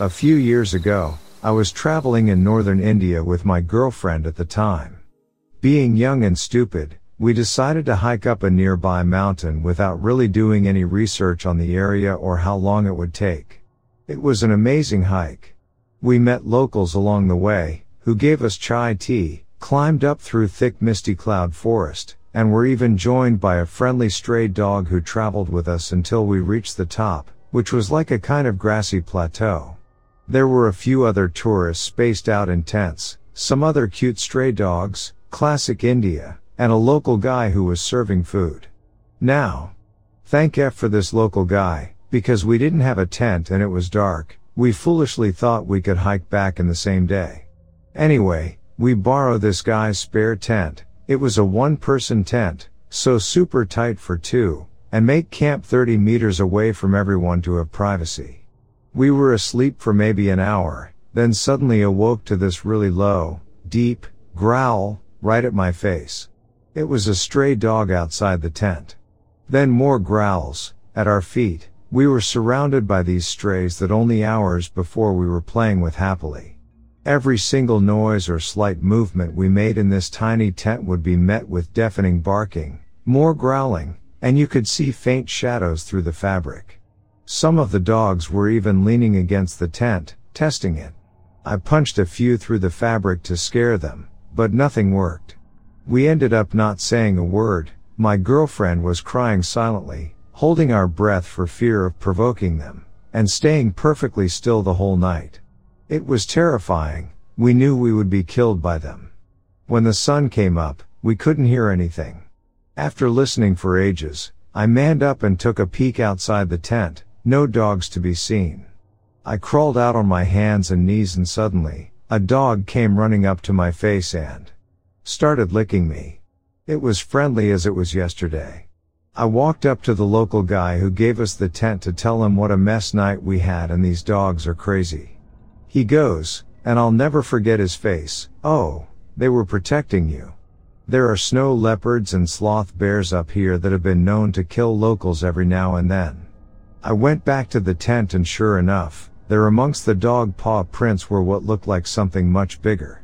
A few years ago, I was traveling in northern India with my girlfriend at the time. Being young and stupid, we decided to hike up a nearby mountain without really doing any research on the area or how long it would take. It was an amazing hike. We met locals along the way, who gave us chai tea, climbed up through thick misty cloud forest, and were even joined by a friendly stray dog who traveled with us until we reached the top, which was like a kind of grassy plateau. There were a few other tourists spaced out in tents, some other cute stray dogs, classic India, and a local guy who was serving food. Now, thank F for this local guy, because we didn't have a tent and it was dark, we foolishly thought we could hike back in the same day. Anyway, we borrow this guy's spare tent, it was a one person tent, so super tight for two, and make camp 30 meters away from everyone to have privacy. We were asleep for maybe an hour, then suddenly awoke to this really low, deep, growl, right at my face. It was a stray dog outside the tent. Then more growls, at our feet, we were surrounded by these strays that only hours before we were playing with happily. Every single noise or slight movement we made in this tiny tent would be met with deafening barking, more growling, and you could see faint shadows through the fabric. Some of the dogs were even leaning against the tent, testing it. I punched a few through the fabric to scare them, but nothing worked. We ended up not saying a word, my girlfriend was crying silently, holding our breath for fear of provoking them, and staying perfectly still the whole night. It was terrifying, we knew we would be killed by them. When the sun came up, we couldn't hear anything. After listening for ages, I manned up and took a peek outside the tent, no dogs to be seen. I crawled out on my hands and knees and suddenly, a dog came running up to my face and started licking me. It was friendly as it was yesterday. I walked up to the local guy who gave us the tent to tell him what a mess night we had and these dogs are crazy. He goes, and I'll never forget his face, oh, they were protecting you. There are snow leopards and sloth bears up here that have been known to kill locals every now and then. I went back to the tent and sure enough, there amongst the dog paw prints were what looked like something much bigger.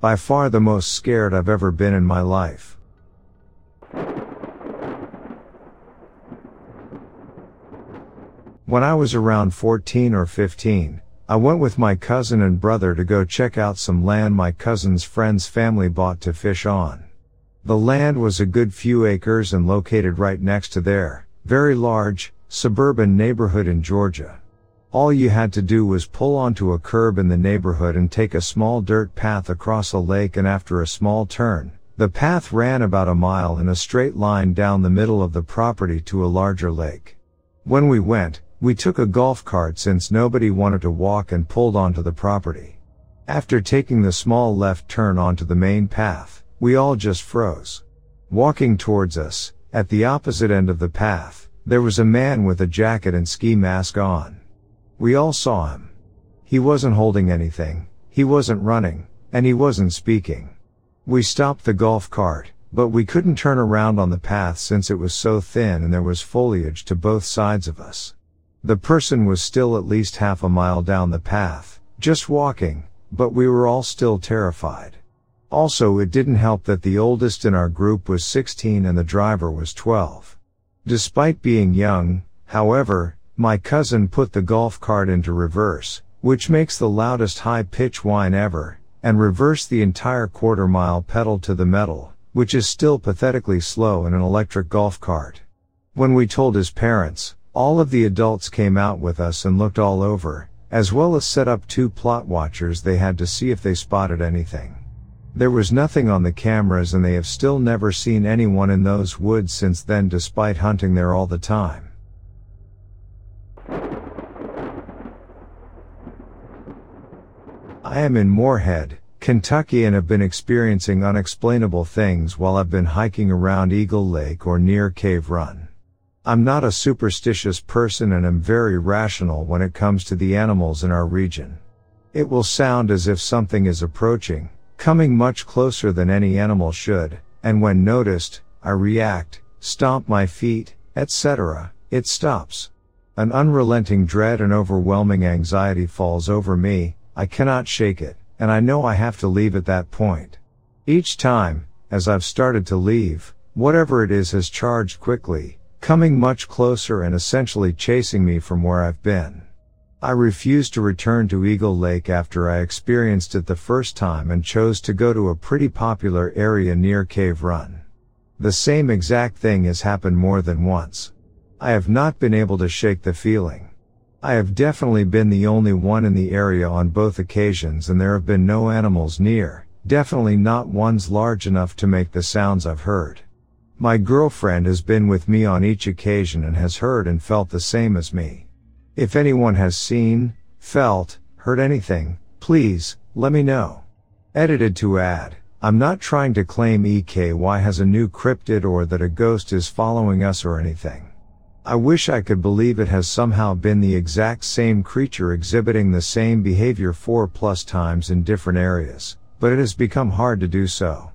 By far the most scared I've ever been in my life. When I was around 14 or 15, I went with my cousin and brother to go check out some land my cousin's friend's family bought to fish on. The land was a good few acres and located right next to their very large suburban neighborhood in Georgia. All you had to do was pull onto a curb in the neighborhood and take a small dirt path across a lake and after a small turn, the path ran about a mile in a straight line down the middle of the property to a larger lake. When we went, we took a golf cart since nobody wanted to walk and pulled onto the property. After taking the small left turn onto the main path, we all just froze. Walking towards us, at the opposite end of the path, there was a man with a jacket and ski mask on. We all saw him. He wasn't holding anything, he wasn't running, and he wasn't speaking. We stopped the golf cart, but we couldn't turn around on the path since it was so thin and there was foliage to both sides of us. The person was still at least half a mile down the path, just walking, but we were all still terrified. Also it didn't help that the oldest in our group was 16 and the driver was 12. Despite being young, however, my cousin put the golf cart into reverse, which makes the loudest high pitch whine ever, and reversed the entire quarter mile pedal to the metal, which is still pathetically slow in an electric golf cart. When we told his parents, all of the adults came out with us and looked all over, as well as set up two plot watchers they had to see if they spotted anything. There was nothing on the cameras and they have still never seen anyone in those woods since then despite hunting there all the time. I am in Morehead, Kentucky and have been experiencing unexplainable things while I've been hiking around Eagle Lake or near Cave Run. I'm not a superstitious person and am very rational when it comes to the animals in our region. It will sound as if something is approaching, coming much closer than any animal should, and when noticed, I react, stomp my feet, etc., it stops. An unrelenting dread and overwhelming anxiety falls over me, I cannot shake it, and I know I have to leave at that point. Each time, as I've started to leave, whatever it is has charged quickly, coming much closer and essentially chasing me from where I've been. I refused to return to Eagle Lake after I experienced it the first time and chose to go to a pretty popular area near Cave Run. The same exact thing has happened more than once. I have not been able to shake the feeling. I have definitely been the only one in the area on both occasions and there have been no animals near, definitely not ones large enough to make the sounds I've heard. My girlfriend has been with me on each occasion and has heard and felt the same as me. If anyone has seen, felt, heard anything, please, let me know. Edited to add, I'm not trying to claim EKY has a new cryptid or that a ghost is following us or anything. I wish I could believe it has somehow been the exact same creature exhibiting the same behavior four plus times in different areas, but it has become hard to do so.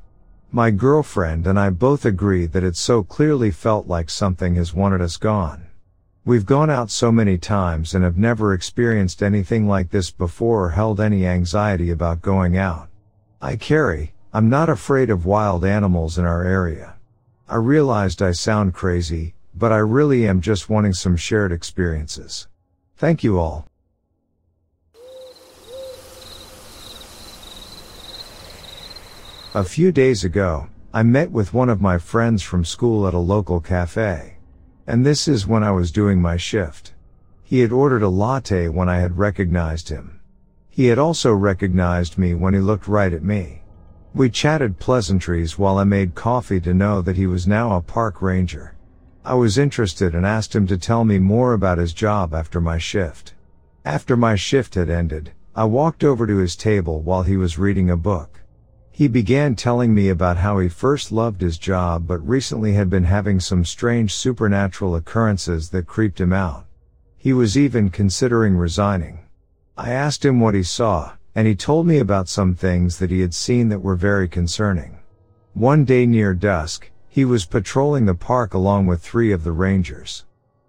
My girlfriend and I both agree that it so clearly felt like something has wanted us gone. We've gone out so many times and have never experienced anything like this before or held any anxiety about going out. I carry, I'm not afraid of wild animals in our area. I realized I sound crazy, but I really am just wanting some shared experiences. Thank you all. A few days ago, I met with one of my friends from school at a local cafe. And this is when I was doing my shift. He had ordered a latte when I had recognized him. He had also recognized me when he looked right at me. We chatted pleasantries while I made coffee to know that he was now a park ranger. I was interested and asked him to tell me more about his job after my shift. After my shift had ended, I walked over to his table while he was reading a book. He began telling me about how he first loved his job but recently had been having some strange supernatural occurrences that creeped him out. He was even considering resigning. I asked him what he saw, and he told me about some things that he had seen that were very concerning. One day near dusk, he was patrolling the park along with three of the rangers.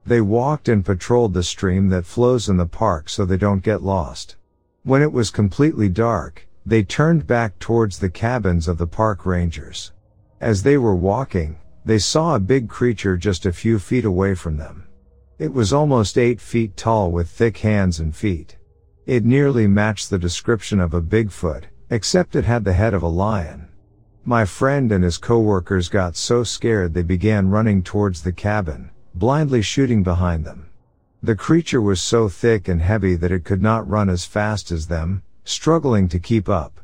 They walked and patrolled the stream that flows in the park so they don't get lost. When it was completely dark, they turned back towards the cabins of the park rangers. As they were walking, they saw a big creature just a few feet away from them. It was almost eight feet tall with thick hands and feet. It nearly matched the description of a Bigfoot, except it had the head of a lion. My friend and his coworkers got so scared they began running towards the cabin, blindly shooting behind them. The creature was so thick and heavy that it could not run as fast as them, struggling to keep up.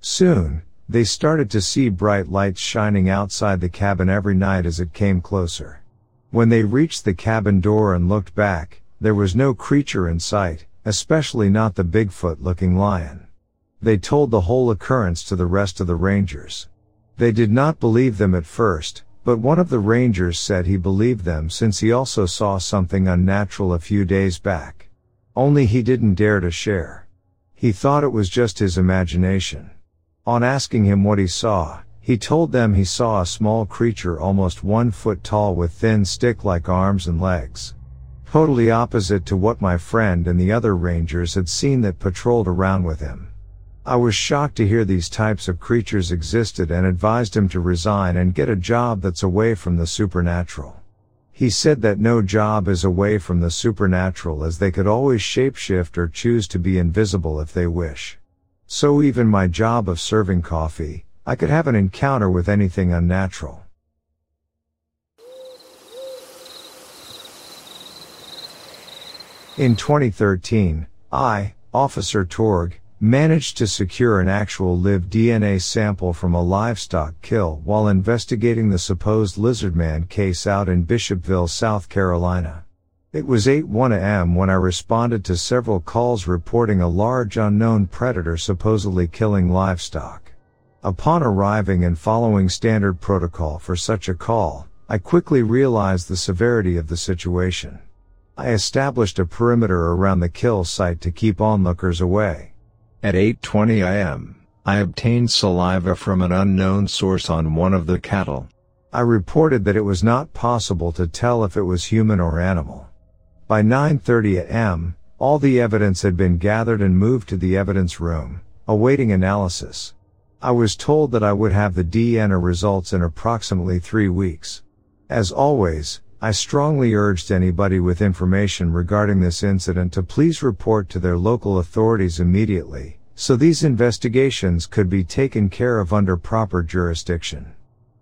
Soon, they started to see bright lights shining outside the cabin every night as it came closer. When they reached the cabin door and looked back, there was no creature in sight, especially not the Bigfoot looking lion. They told the whole occurrence to the rest of the rangers. They did not believe them at first, but one of the rangers said he believed them since he also saw something unnatural a few days back. Only he didn't dare to share. He thought it was just his imagination. On asking him what he saw, he told them he saw a small creature almost one foot tall with thin stick-like arms and legs. Totally opposite to what my friend and the other rangers had seen that patrolled around with him. I was shocked to hear these types of creatures existed and advised him to resign and get a job that's away from the supernatural. He said that no job is away from the supernatural as they could always shapeshift or choose to be invisible if they wish. So even my job of serving coffee, I could have an encounter with anything unnatural. In 2013, I, Officer Torg, managed to secure an actual live DNA sample from a livestock kill while investigating the supposed lizardman case out in Bishopville, South Carolina. It was 8-1 am when I responded to several calls reporting a large unknown predator supposedly killing livestock. Upon arriving and following standard protocol for such a call, I quickly realized the severity of the situation. I established a perimeter around the kill site to keep onlookers away. At 8.20 am, I obtained saliva from an unknown source on one of the cattle. I reported that it was not possible to tell if it was human or animal. By 9.30 am, all the evidence had been gathered and moved to the evidence room, awaiting analysis. I was told that I would have the DNA results in approximately three weeks. As always, I strongly urged anybody with information regarding this incident to please report to their local authorities immediately, so these investigations could be taken care of under proper jurisdiction.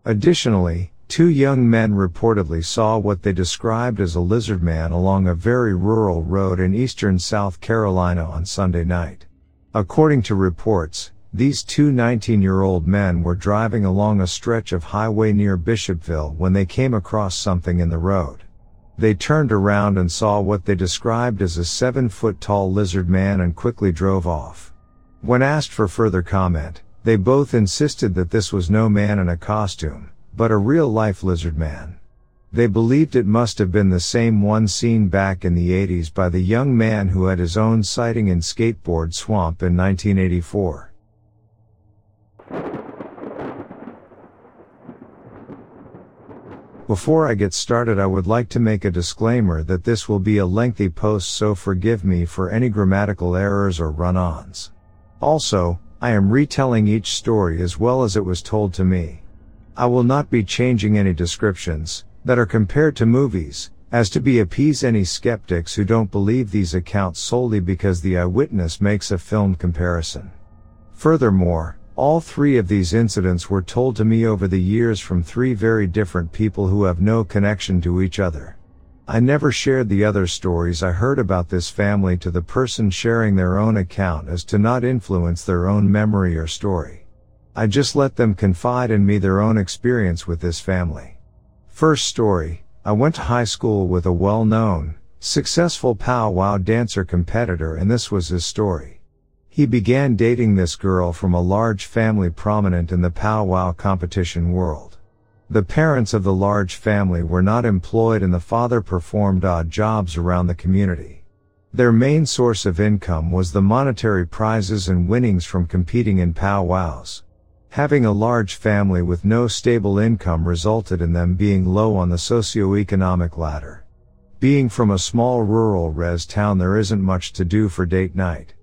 Additionally, two young men reportedly saw what they described as a lizard man along a very rural road in eastern South Carolina on Sunday night. According to reports, these two 19-year-old men were driving along a stretch of highway near Bishopville when they came across something in the road. They turned around and saw what they described as a seven foot tall lizard man and quickly drove off. When asked for further comment, they both insisted that this was no man in a costume, but a real life lizard man. They believed it must have been the same one seen back in the 80s by the young man who had his own sighting in Scape Ore Swamp in 1984. Before I get started I would like to make a disclaimer that this will be a lengthy post so forgive me for any grammatical errors or run-ons. Also, I am retelling each story as well as it was told to me. I will not be changing any descriptions, that are compared to movies, as to be appease any skeptics who don't believe these accounts solely because the eyewitness makes a filmed comparison. Furthermore, all three of these incidents were told to me over the years from three very different people who have no connection to each other. I never shared the other stories I heard about this family to the person sharing their own account as to not influence their own memory or story. I just let them confide in me their own experience with this family. First story, I went to high school with a well-known, successful powwow dancer competitor and this was his story. He began dating this girl from a large family prominent in the powwow competition world. The parents of the large family were not employed and the father performed odd jobs around the community. Their main source of income was the monetary prizes and winnings from competing in powwows. Having a large family with no stable income resulted in them being low on the socioeconomic ladder. Being from a small rural res town there isn't much to do for date night.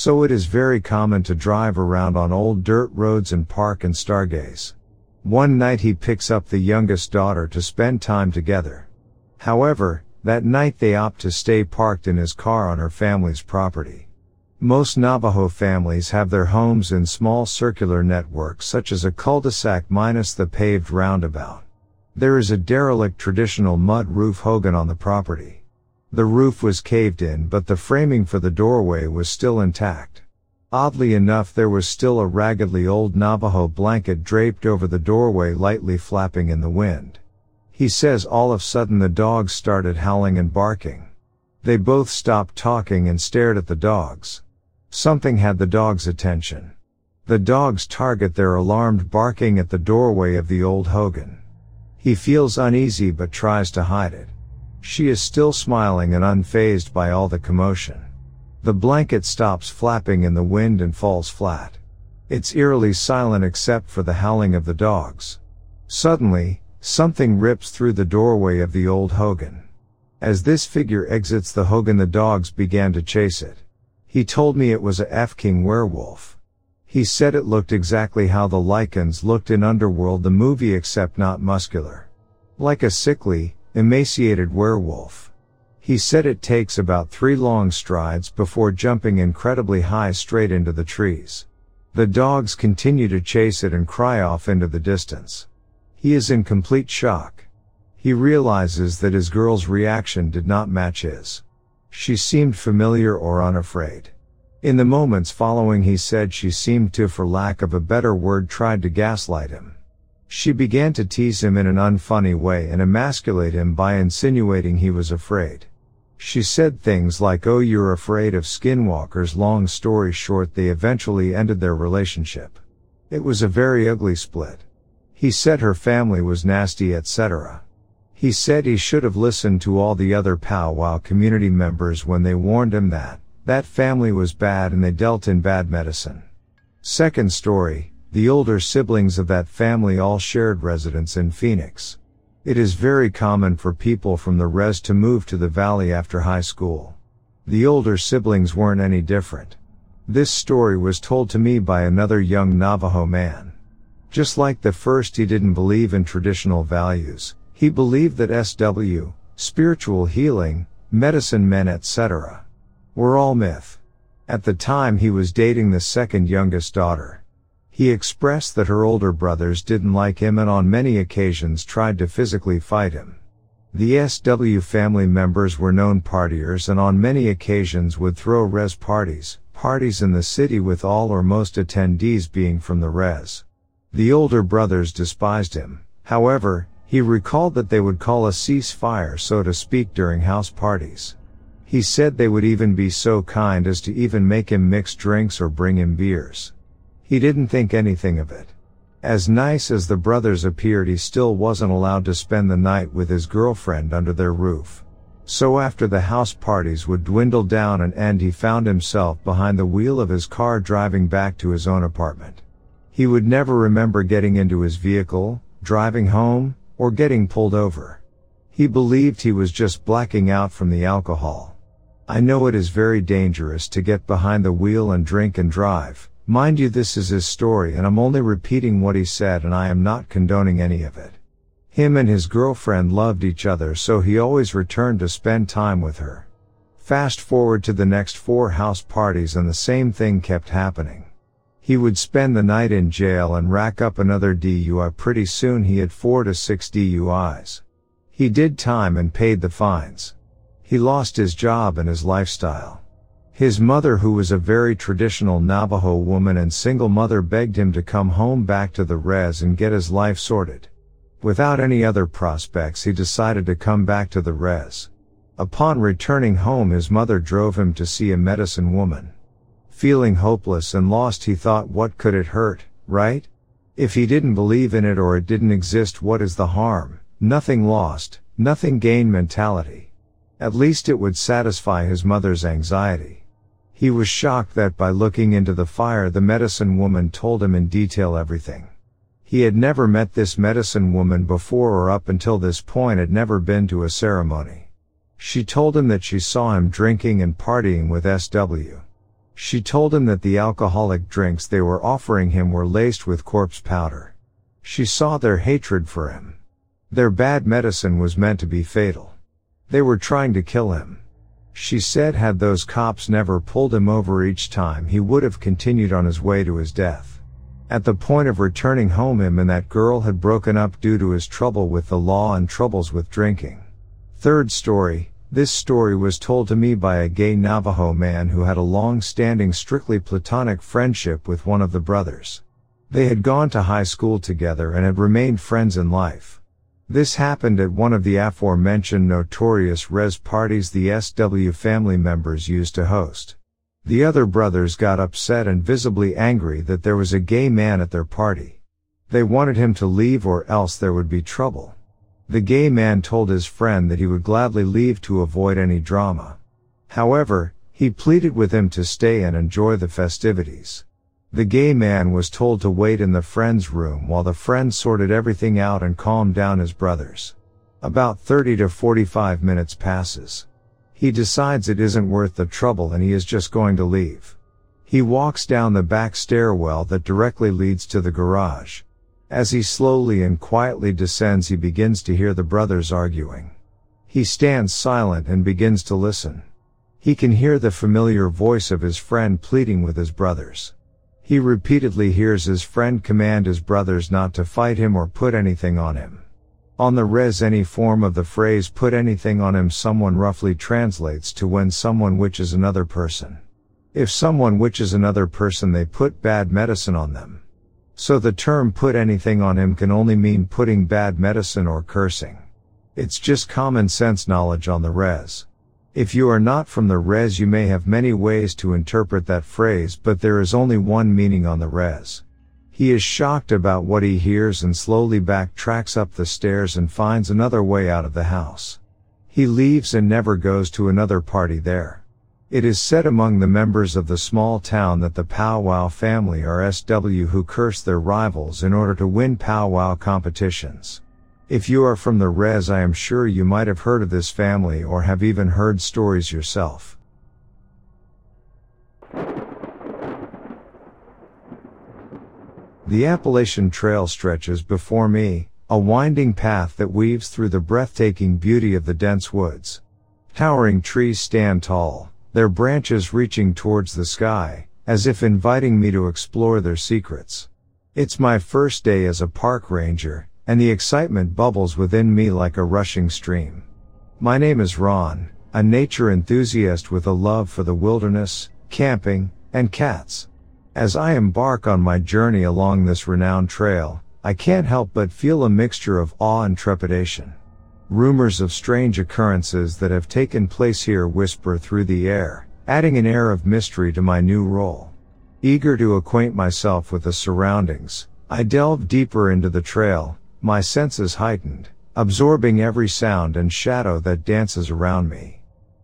So it is very common to drive around on old dirt roads and park and stargaze. One night he picks up the youngest daughter to spend time together. However, that night they opt to stay parked in his car on her family's property. Most Navajo families have their homes in small circular networks such as a cul-de-sac minus the paved roundabout. There is a derelict traditional mud roof hogan on the property. The roof was caved in but the framing for the doorway was still intact. Oddly enough there was still a raggedly old Navajo blanket draped over the doorway lightly flapping in the wind. He says all of sudden the dogs started howling and barking. They both stopped talking and stared at the dogs. Something had the dog's attention. The dogs target their alarmed barking at the doorway of the old Hogan. He feels uneasy but tries to hide it. She is still smiling and unfazed by all the commotion. The blanket stops flapping in the wind and falls flat. It's eerily silent except for the howling of the dogs. Suddenly, something rips through the doorway of the old Hogan. As this figure exits the Hogan the dogs began to chase it. He told me it was a F-King werewolf. He said it looked exactly how the Lycans looked in Underworld the movie except not muscular. Like a sickly, emaciated werewolf. He said it takes about three long strides before jumping incredibly high straight into the trees. The dogs continue to chase it and cry off into the distance. He is in complete shock. He realizes that his girl's reaction did not match his. She seemed familiar or unafraid. In the moments following he said she seemed to for lack of a better word tried to gaslight him. She began to tease him in an unfunny way and emasculate him by insinuating he was afraid. She said things like oh you're afraid of skinwalkers long story short they eventually ended their relationship. It was a very ugly split. He said her family was nasty etc. He said he should have listened to all the other powwow community members when they warned him that, that family was bad and they dealt in bad medicine. Second story, the older siblings of that family all shared residence in Phoenix. It is very common for people from the res to move to the valley after high school. The older siblings weren't any different. This story was told to me by another young Navajo man. Just like the first he didn't believe in traditional values, he believed that SW, spiritual healing, medicine men etc. were all myth. At the time he was dating the second youngest daughter. He expressed that her older brothers didn't like him and on many occasions tried to physically fight him. The SW family members were known partiers and on many occasions would throw res parties, parties in the city with all or most attendees being from the res. The older brothers despised him. However, he recalled that they would call a ceasefire so to speak during house parties. He said they would even be so kind as to even make him mix drinks or bring him beers. He didn't think anything of it. As nice as the brothers appeared he still wasn't allowed to spend the night with his girlfriend under their roof. So after the house parties would dwindle down and end he found himself behind the wheel of his car driving back to his own apartment. He would never remember getting into his vehicle, driving home, or getting pulled over. He believed he was just blacking out from the alcohol. I know it is very dangerous to get behind the wheel and drink and drive. Mind you, this is his story and I'm only repeating what he said and I am not condoning any of it. Him and his girlfriend loved each other so he always returned to spend time with her. Fast forward to the next four house parties and the same thing kept happening. He would spend the night in jail and rack up another DUI pretty soon he had four to six DUIs. He did time and paid the fines. He lost his job and his lifestyle. His mother who was a very traditional Navajo woman and single mother begged him to come home back to the res and get his life sorted. Without any other prospects he decided to come back to the res. Upon returning home his mother drove him to see a medicine woman. Feeling hopeless and lost he thought what could it hurt, right? If he didn't believe in it or it didn't exist what is the harm? Nothing lost, nothing gained mentality. At least it would satisfy his mother's anxiety. He was shocked that by looking into the fire the medicine woman told him in detail everything. He had never met this medicine woman before or up until this point had never been to a ceremony. She told him that she saw him drinking and partying with SW. She told him that the alcoholic drinks they were offering him were laced with corpse powder. She saw their hatred for him. Their bad medicine was meant to be fatal. They were trying to kill him. She said had those cops never pulled him over each time he would have continued on his way to his death. At the point of returning home him and that girl had broken up due to his trouble with the law and troubles with drinking. Third story, this story was told to me by a gay Navajo man who had a long-standing strictly platonic friendship with one of the brothers. They had gone to high school together and had remained friends in life. This happened at one of the aforementioned notorious res parties the SW family members used to host. The other brothers got upset and visibly angry that there was a gay man at their party. They wanted him to leave or else there would be trouble. The gay man told his friend that he would gladly leave to avoid any drama. However, he pleaded with him to stay and enjoy the festivities. The gay man was told to wait in the friend's room while the friend sorted everything out and calmed down his brothers. About 30 to 45 minutes passes. He decides it isn't worth the trouble and he is just going to leave. He walks down the back stairwell that directly leads to the garage. As he slowly and quietly descends he begins to hear the brothers arguing. He stands silent and begins to listen. He can hear the familiar voice of his friend pleading with his brothers. He repeatedly hears his friend command his brothers not to fight him or put anything on him. On the res any form of the phrase put anything on him someone roughly translates to when someone witches another person. If someone witches another person they put bad medicine on them. So the term put anything on him can only mean putting bad medicine or cursing. It's just common sense knowledge on the res. If you are not from the res you may have many ways to interpret that phrase but there is only one meaning on the res. He is shocked about what he hears and slowly backtracks up the stairs and finds another way out of the house. He leaves and never goes to another party there. It is said among the members of the small town that the powwow family are SW who curse their rivals in order to win powwow competitions. If you are from the rez, I am sure you might have heard of this family or have even heard stories yourself. The Appalachian Trail stretches before me, a winding path that weaves through the breathtaking beauty of the dense woods. Towering trees stand tall, their branches reaching towards the sky, as if inviting me to explore their secrets. It's my first day as a park ranger, and the excitement bubbles within me like a rushing stream. My name is Ron, a nature enthusiast with a love for the wilderness, camping, and cats. As I embark on my journey along this renowned trail, I can't help but feel a mixture of awe and trepidation. Rumors of strange occurrences that have taken place here whisper through the air, adding an air of mystery to my new role. Eager to acquaint myself with the surroundings, I delve deeper into the trail, my senses heightened, absorbing every sound and shadow that dances around me.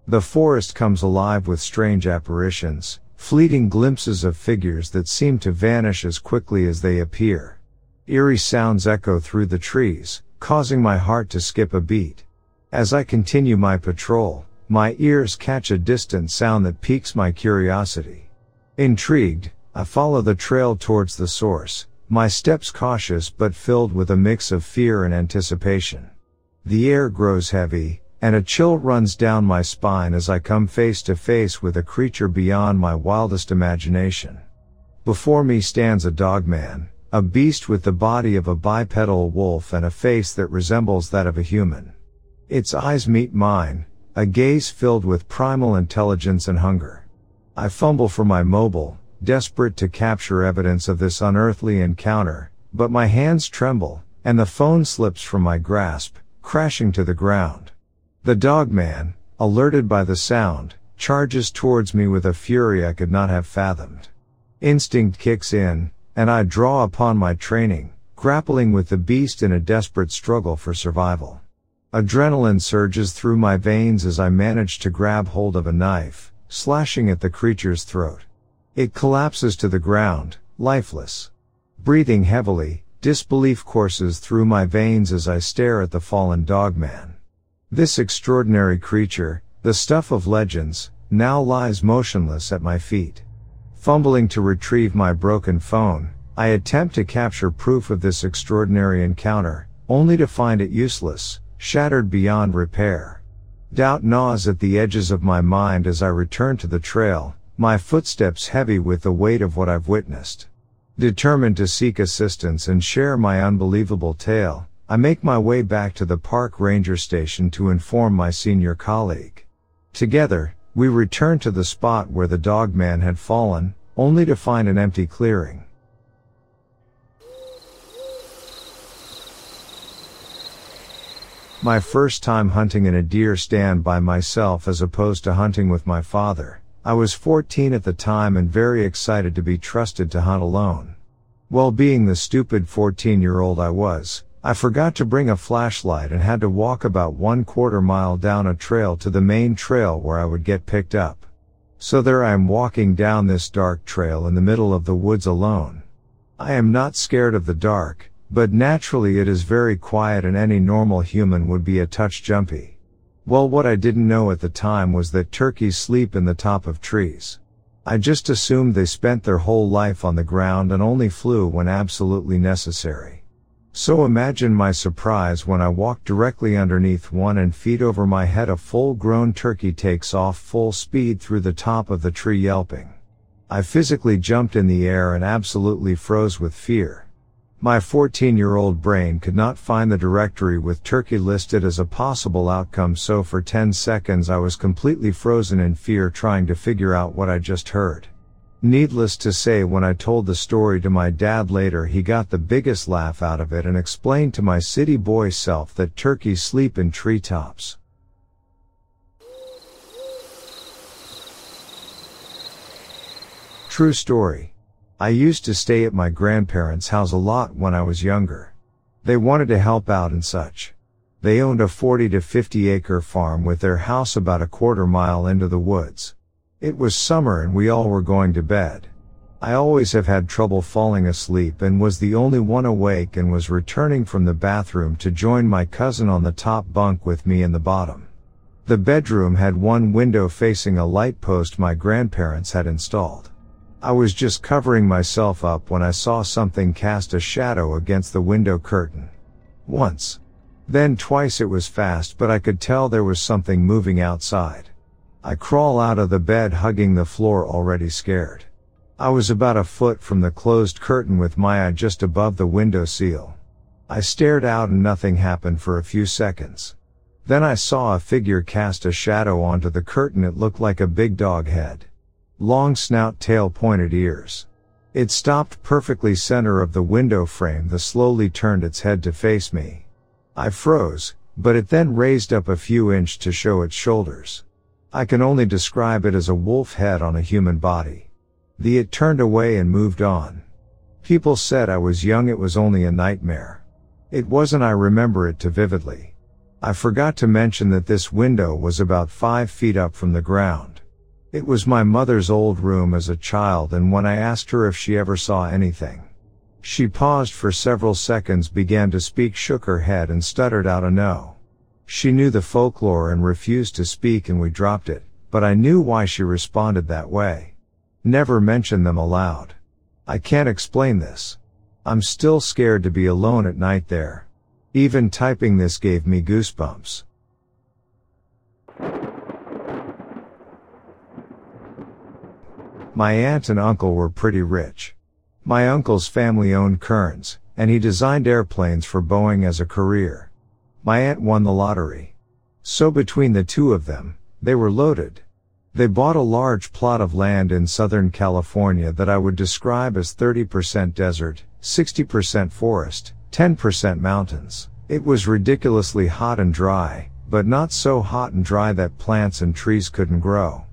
The forest comes alive with strange apparitions, fleeting glimpses of figures that seem to vanish as quickly as they appear. Eerie sounds echo through the trees, causing my heart to skip a beat. As I continue my patrol, my ears catch a distant sound that piques my curiosity. Intrigued, I follow the trail towards the source, my steps cautious but filled with a mix of fear and anticipation. The air grows heavy, and a chill runs down my spine as I come face to face with a creature beyond my wildest imagination. Before me stands a dogman, a beast with the body of a bipedal wolf and a face that resembles that of a human. Its eyes meet mine, a gaze filled with primal intelligence and hunger. I fumble for my mobile, desperate to capture evidence of this unearthly encounter, but my hands tremble, and the phone slips from my grasp, crashing to the ground. The dogman, alerted by the sound, charges towards me with a fury I could not have fathomed. Instinct kicks in, and I draw upon my training, grappling with the beast in a desperate struggle for survival. Adrenaline surges through my veins as I manage to grab hold of a knife, slashing at the creature's throat. It collapses to the ground, lifeless. Breathing heavily, disbelief courses through my veins as I stare at the fallen dogman. This extraordinary creature, the stuff of legends, now lies motionless at my feet. Fumbling to retrieve my broken phone, I attempt to capture proof of this extraordinary encounter, only to find it useless, shattered beyond repair. Doubt gnaws at the edges of my mind as I return to the trail, my footsteps heavy with the weight of what I've witnessed. Determined to seek assistance and share my unbelievable tale, I make my way back to the park ranger station to inform my senior colleague. Together, we return to the spot where the dog man had fallen, only to find an empty clearing. My first time hunting in a deer stand by myself as opposed to hunting with my father. I was 14 at the time and very excited to be trusted to hunt alone. Well being the stupid 14 year old I was, I forgot to bring a flashlight and had to walk about one quarter mile down a trail to the main trail where I would get picked up. So there I am walking down this dark trail in the middle of the woods alone. I am not scared of the dark, but naturally it is very quiet and any normal human would be a touch jumpy. Well what I didn't know at the time was that turkeys sleep in the top of trees. I just assumed they spent their whole life on the ground and only flew when absolutely necessary. So imagine my surprise when I walk directly underneath one and feet over my head a full grown turkey takes off full speed through the top of the tree yelping. I physically jumped in the air and absolutely froze with fear. My 14 year old brain could not find the directory with turkey listed as a possible outcome so for 10 seconds I was completely frozen in fear trying to figure out what I just heard. Needless to say, when I told the story to my dad later, he got the biggest laugh out of it and explained to my city boy self that turkeys sleep in treetops. True story. I used to stay at my grandparents' house a lot when I was younger. They wanted to help out and such. They owned a 40 to 50 acre farm with their house about a quarter mile into the woods. It was summer and we all were going to bed. I always have had trouble falling asleep and was the only one awake and was returning from the bathroom to join my cousin on the top bunk with me in the bottom. The bedroom had one window facing a light post my grandparents had installed. I was just covering myself up when I saw something cast a shadow against the window curtain. Once. Then twice it was fast but I could tell there was something moving outside. I crawl out of the bed hugging the floor already scared. I was about a foot from the closed curtain with my eye just above the window sill. I stared out and nothing happened for a few seconds. Then I saw a figure cast a shadow onto the curtain. It looked like a big dog head. Long snout tail pointed ears. It stopped perfectly center of the window frame. The slowly turned its head to face me. I froze, but it then raised up a few inch to show its shoulders. I can only describe it as a wolf head on a human body. The it turned away and moved on. People said I was young it was only a nightmare. It wasn't I remember it too vividly. I forgot to mention that this window was about five feet up from the ground. It was my mother's old room as a child and when I asked her if she ever saw anything. She paused for several seconds began to speak shook her head and stuttered out a no. She knew the folklore and refused to speak and we dropped it, but I knew why she responded that way. Never mention them aloud. I can't explain this. I'm still scared to be alone at night there. Even typing this gave me goosebumps. My aunt and uncle were pretty rich. My uncle's family owned Kearns, and he designed airplanes for Boeing as a career. My aunt won the lottery. So between the two of them, they were loaded. They bought a large plot of land in Southern California that I would describe as 30% desert, 60% forest, 10% mountains. It was ridiculously hot and dry, but not so hot and dry that plants and trees couldn't grow.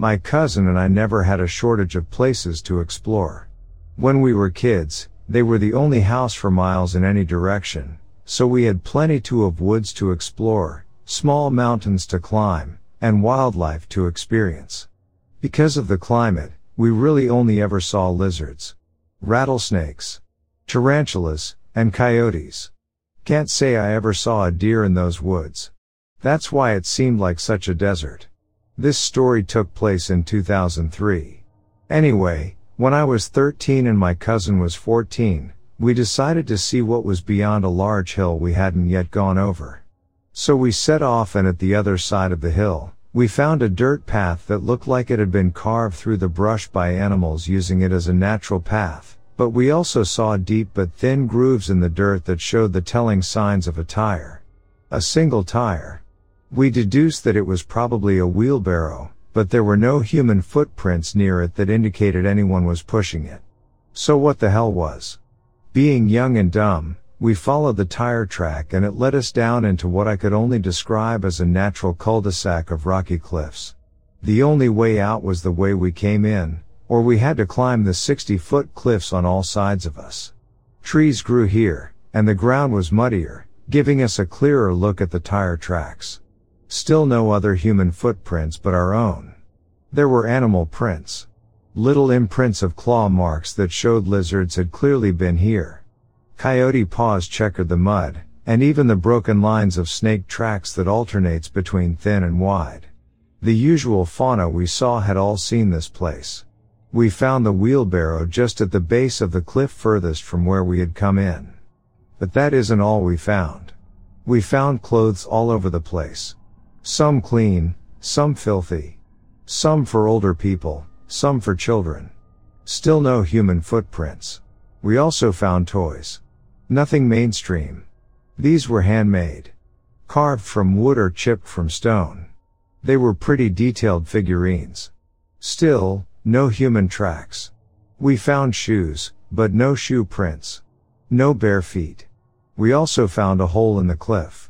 My cousin and I never had a shortage of places to explore. When we were kids, they were the only house for miles in any direction, so we had plenty to of woods to explore, small mountains to climb, and wildlife to experience. Because of the climate, we really only ever saw lizards, rattlesnakes, tarantulas, and coyotes. Can't say I ever saw a deer in those woods. That's why it seemed like such a desert. This story took place in 2003. Anyway, when I was 13 and my cousin was 14, we decided to see what was beyond a large hill we hadn't yet gone over. So we set off and at the other side of the hill, we found a dirt path that looked like it had been carved through the brush by animals using it as a natural path, but we also saw deep but thin grooves in the dirt that showed the telling signs of a tire. A single tire. We deduced that it was probably a wheelbarrow, but there were no human footprints near it that indicated anyone was pushing it. So what the hell was? Being young and dumb, we followed the tire track and it led us down into what I could only describe as a natural cul-de-sac of rocky cliffs. The only way out was the way we came in, or we had to climb the 60 foot cliffs on all sides of us. Trees grew here, and the ground was muddier, giving us a clearer look at the tire tracks. Still no other human footprints but our own. There were animal prints. Little imprints of claw marks that showed lizards had clearly been here. Coyote paws checkered the mud, and even the broken lines of snake tracks that alternates between thin and wide. The usual fauna we saw had all seen this place. We found the wheelbarrow just at the base of the cliff furthest from where we had come in. But that isn't all we found. We found clothes all over the place. Some clean, some filthy. Some for older people, some for children. Still no human footprints. We also found toys. Nothing mainstream. These were handmade. Carved from wood or chipped from stone. They were pretty detailed figurines. Still, no human tracks. We found shoes, but no shoe prints. No bare feet. We also found a hole in the cliff.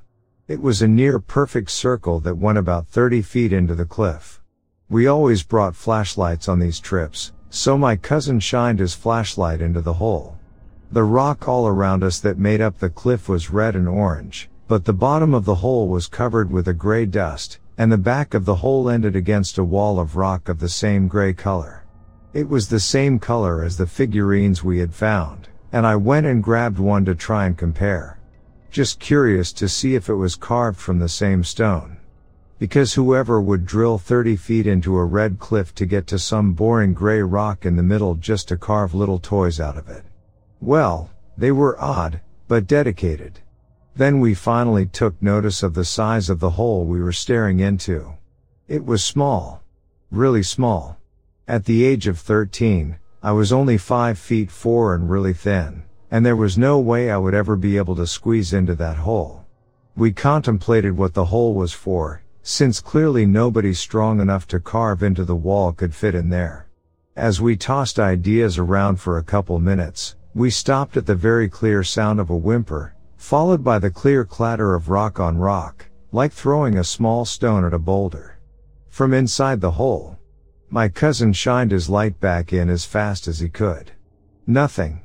It was a near perfect circle that went about 30 feet into the cliff. We always brought flashlights on these trips, so my cousin shined his flashlight into the hole. The rock all around us that made up the cliff was red and orange, but the bottom of the hole was covered with a gray dust, and the back of the hole ended against a wall of rock of the same gray color. It was the same color as the figurines we had found, and I went and grabbed one to try and compare. Just curious to see if it was carved from the same stone. Because whoever would drill 30 feet into a red cliff to get to some boring gray rock in the middle just to carve little toys out of it. Well, they were odd, but dedicated. Then we finally took notice of the size of the hole we were staring into. It was small. Really small. At the age of 13, I was only 5 feet 4 and really thin and there was no way I would ever be able to squeeze into that hole. We contemplated what the hole was for, since clearly nobody strong enough to carve into the wall could fit in there. As we tossed ideas around for a couple minutes, we stopped at the very clear sound of a whimper, followed by the clear clatter of rock on rock, like throwing a small stone at a boulder. From inside the hole, my cousin shined his light back in as fast as he could. Nothing.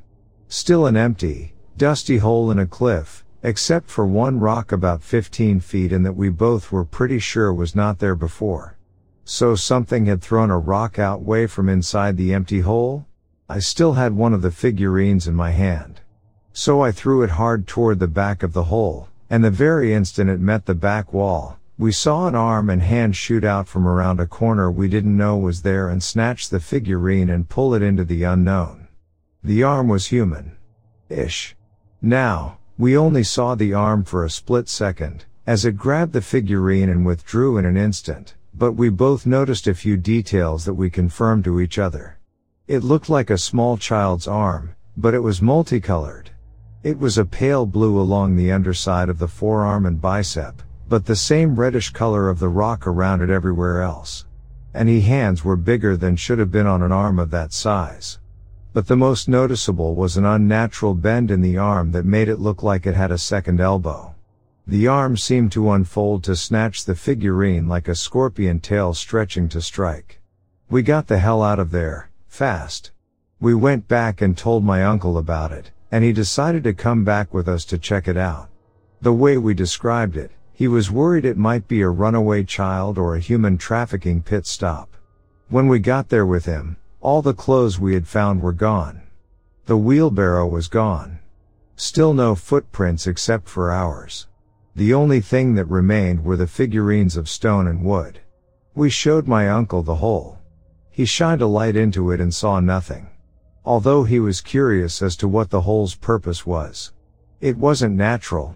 Still an empty, dusty hole in a cliff, except for one rock about 15 feet and that we both were pretty sure was not there before. So something had thrown a rock out way from inside the empty hole? I still had one of the figurines in my hand. So I threw it hard toward the back of the hole, and the very instant it met the back wall, we saw an arm and hand shoot out from around a corner we didn't know was there and snatch the figurine and pull it into the unknown. The arm was human. Ish. Now, we only saw the arm for a split second, as it grabbed the figurine and withdrew in an instant, but we both noticed a few details that we confirmed to each other. It looked like a small child's arm, but it was multicolored. It was a pale blue along the underside of the forearm and bicep, but the same reddish color of the rock around it everywhere else. And he hands were bigger than should have been on an arm of that size. But the most noticeable was an unnatural bend in the arm that made it look like it had a second elbow. The arm seemed to unfold to snatch the figurine like a scorpion tail stretching to strike. We got the hell out of there, fast. We went back and told my uncle about it, and he decided to come back with us to check it out. The way we described it, he was worried it might be a runaway child or a human trafficking pit stop. When we got there with him, all the clothes we had found were gone. The wheelbarrow was gone. Still no footprints except for ours. The only thing that remained were the figurines of stone and wood. We showed my uncle the hole. He shined a light into it and saw nothing. Although he was curious as to what the hole's purpose was. It wasn't natural,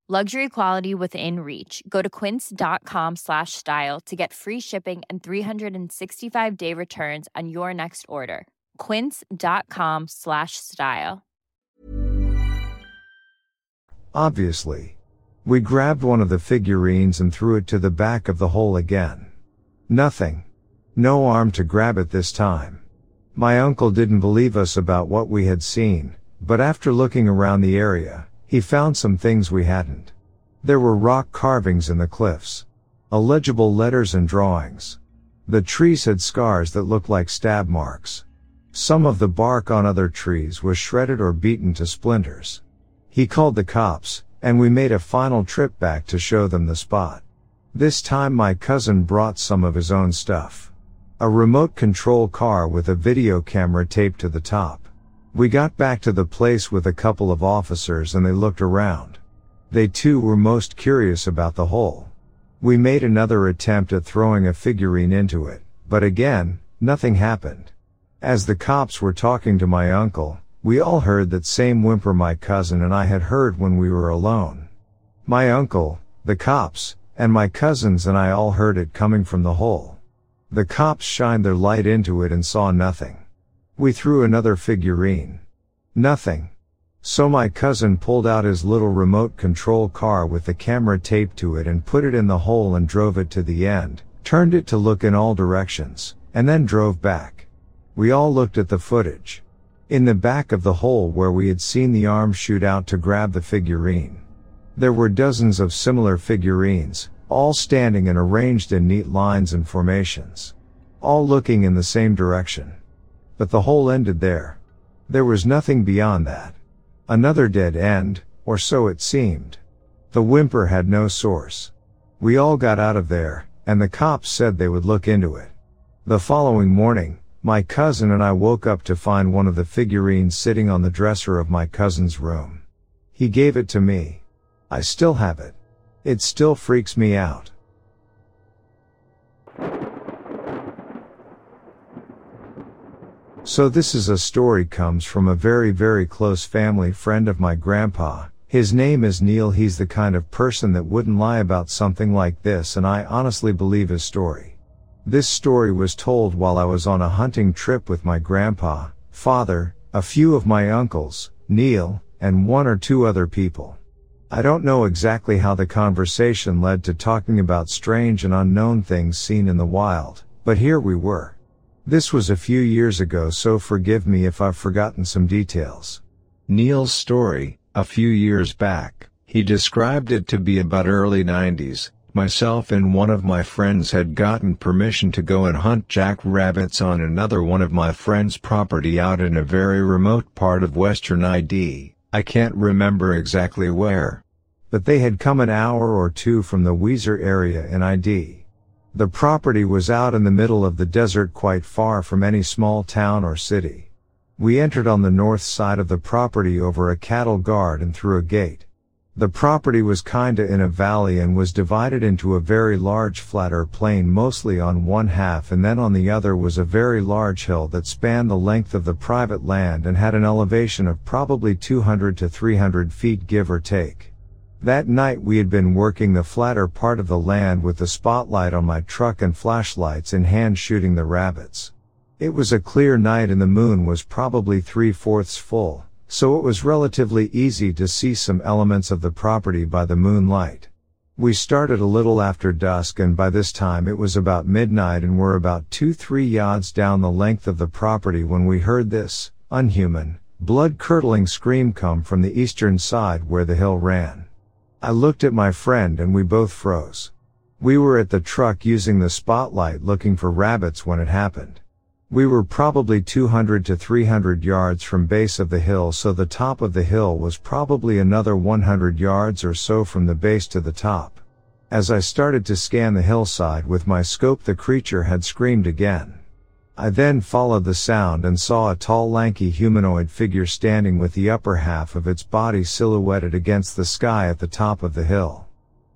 Luxury quality within reach. Go to quince.com slash style to get free shipping and 365 day returns on your next order. Quince.com slash style. Obviously. We grabbed one of the figurines and threw it to the back of the hole again. Nothing. No arm to grab it this time. My uncle didn't believe us about what we had seen, but after looking around the area, he found some things we hadn't. There were rock carvings in the cliffs. Illegible letters and drawings. The trees had scars that looked like stab marks. Some of the bark on other trees was shredded or beaten to splinters. He called the cops, and we made a final trip back to show them the spot. This time my cousin brought some of his own stuff. A remote control car with a video camera taped to the top. We got back to the place with a couple of officers and they looked around. They too were most curious about the hole. We made another attempt at throwing a figurine into it, but again, nothing happened. As the cops were talking to my uncle, we all heard that same whimper my cousin and I had heard when we were alone. My uncle, the cops, and my cousins and I all heard it coming from the hole. The cops shined their light into it and saw nothing. We threw another figurine. Nothing. So my cousin pulled out his little remote control car with the camera taped to it and put it in the hole and drove it to the end, turned it to look in all directions, and then drove back. We all looked at the footage. In the back of the hole where we had seen the arm shoot out to grab the figurine. There were dozens of similar figurines, all standing and arranged in neat lines and formations. All looking in the same direction. But the hole ended there. There was nothing beyond that. Another dead end, or so it seemed. The whimper had no source. We all got out of there, and the cops said they would look into it. The following morning, my cousin and I woke up to find one of the figurines sitting on the dresser of my cousin's room. He gave it to me. I still have it. It still freaks me out. So this is a story comes from a very very close family friend of my grandpa. His name is Neil. He's the kind of person that wouldn't lie about something like this and I honestly believe his story. This story was told while I was on a hunting trip with my grandpa, father, a few of my uncles, Neil, and one or two other people. I don't know exactly how the conversation led to talking about strange and unknown things seen in the wild, but here we were. This was a few years ago so forgive me if I've forgotten some details. Neil's story, a few years back, he described it to be about early 90s. Myself and one of my friends had gotten permission to go and hunt jackrabbits on another one of my friend's property out in a very remote part of western ID, I can't remember exactly where. but they had come an hour or two from the Weiser area in ID. The property was out in the middle of the desert quite far from any small town or city. We entered on the north side of the property over a cattle guard and through a gate. The property was kinda in a valley and was divided into a very large flatter plain mostly on one half and then on the other was a very large hill that spanned the length of the private land and had an elevation of probably 200 to 300 feet give or take. That night we had been working the flatter part of the land with the spotlight on my truck and flashlights in hand shooting the rabbits. It was a clear night and the moon was probably three fourths full so it was relatively easy to see some elements of the property by the moonlight. We started a little after dusk and by this time it was about midnight and were about 2-3 yards down the length of the property when we heard this, unhuman, blood-curdling scream come from the eastern side where the hill ran. I looked at my friend and we both froze. We were at the truck using the spotlight looking for rabbits when it happened. We were probably 200 to 300 yards from base of the hill so the top of the hill was probably another 100 yards or so from the base to the top. As I started to scan the hillside with my scope the creature had screamed again. I then followed the sound and saw a tall lanky humanoid figure standing with the upper half of its body silhouetted against the sky at the top of the hill.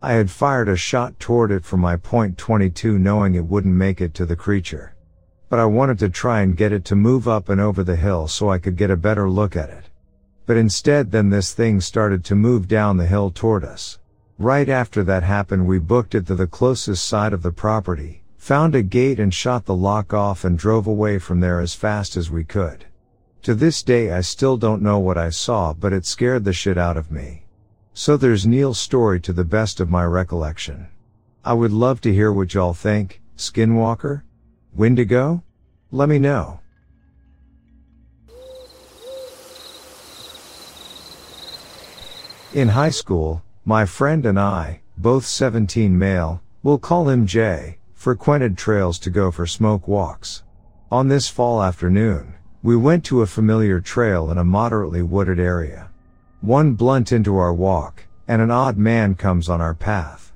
I had fired a shot toward it from my point 22 knowing it wouldn't make it to the creature but I wanted to try and get it to move up and over the hill so I could get a better look at it. But instead then this thing started to move down the hill toward us. Right after that happened we booked it to the closest side of the property, found a gate and shot the lock off and drove away from there as fast as we could. To this day I still don't know what I saw but it scared the shit out of me. So there's Neil's story to the best of my recollection. I would love to hear what y'all think, Skinwalker? Wendigo? Let me know. In high school, my friend and I, both 17 male, we'll call him Jay, frequented trails to go for smoke walks. On this fall afternoon, we went to a familiar trail in a moderately wooded area. One blunt into our walk, and an odd man comes on our path.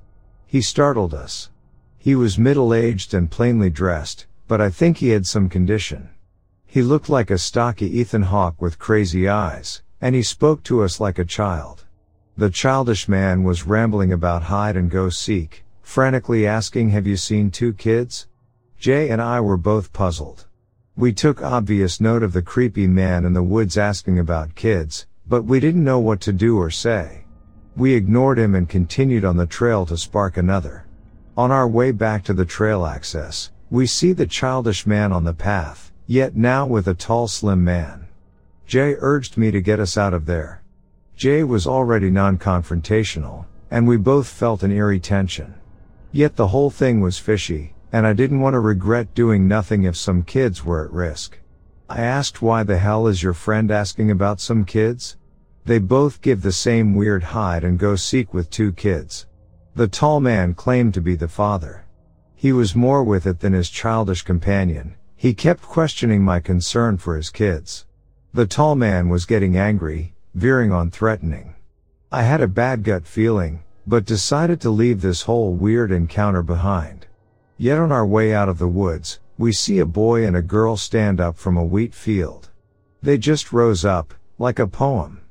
He startled us. He was middle-aged and plainly dressed, but I think he had some condition. He looked like a stocky Ethan Hawke with crazy eyes, and he spoke to us like a child. The childish man was rambling about hide and go seek, frantically asking have you seen two kids? Jay and I were both puzzled. We took obvious note of the creepy man in the woods asking about kids, but we didn't know what to do or say. We ignored him and continued on the trail to spark another. On our way back to the trail access, we see the childish man on the path, yet now with a tall slim man. Jay urged me to get us out of there. Jay was already non-confrontational, and we both felt an eerie tension. Yet the whole thing was fishy, and I didn't want to regret doing nothing if some kids were at risk. I asked why the hell is your friend asking about some kids? They both give the same weird hide and go seek with two kids. The tall man claimed to be the father. He was more with it than his childish companion. He kept questioning my concern for his kids. The tall man was getting angry, veering on threatening. I had a bad gut feeling, but decided to leave this whole weird encounter behind. Yet on our way out of the woods, we see a boy and a girl stand up from a wheat field. They just rose up, like a poem.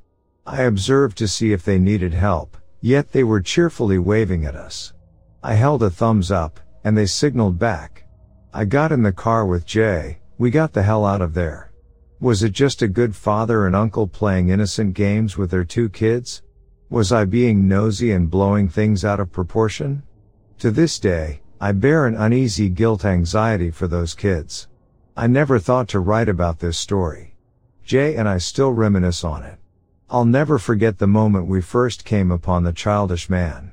I observed to see if they needed help, yet they were cheerfully waving at us. I held a thumbs up, and they signaled back. I got in the car with Jay, we got the hell out of there. Was it just a good father and uncle playing innocent games with their two kids? Was I being nosy and blowing things out of proportion? To this day, I bear an uneasy guilt anxiety for those kids. I never thought to write about this story. Jay and I still reminisce on it. I'll never forget the moment we first came upon the childish man.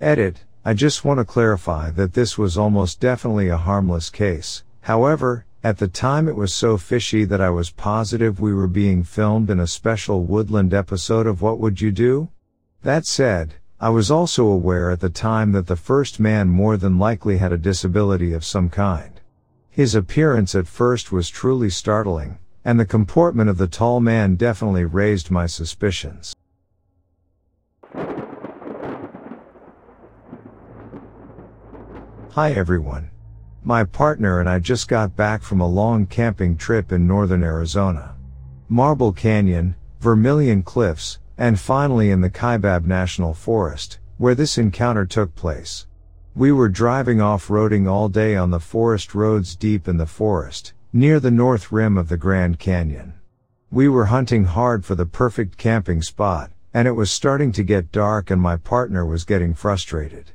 Edit, I just want to clarify that this was almost definitely a harmless case. However, at the time it was so fishy that I was positive we were being filmed in a special woodland episode of What Would You Do? That said, I was also aware at the time that the first man more than likely had a disability of some kind. His appearance at first was truly startling, and the comportment of the tall man definitely raised my suspicions. Hi everyone. My partner and I just got back from a long camping trip in northern Arizona. Marble Canyon, Vermilion Cliffs, and finally in the Kaibab National Forest, where this encounter took place. We were driving off-roading all day on the forest roads deep in the forest, near the north rim of the Grand Canyon. We were hunting hard for the perfect camping spot, and it was starting to get dark and my partner was getting frustrated.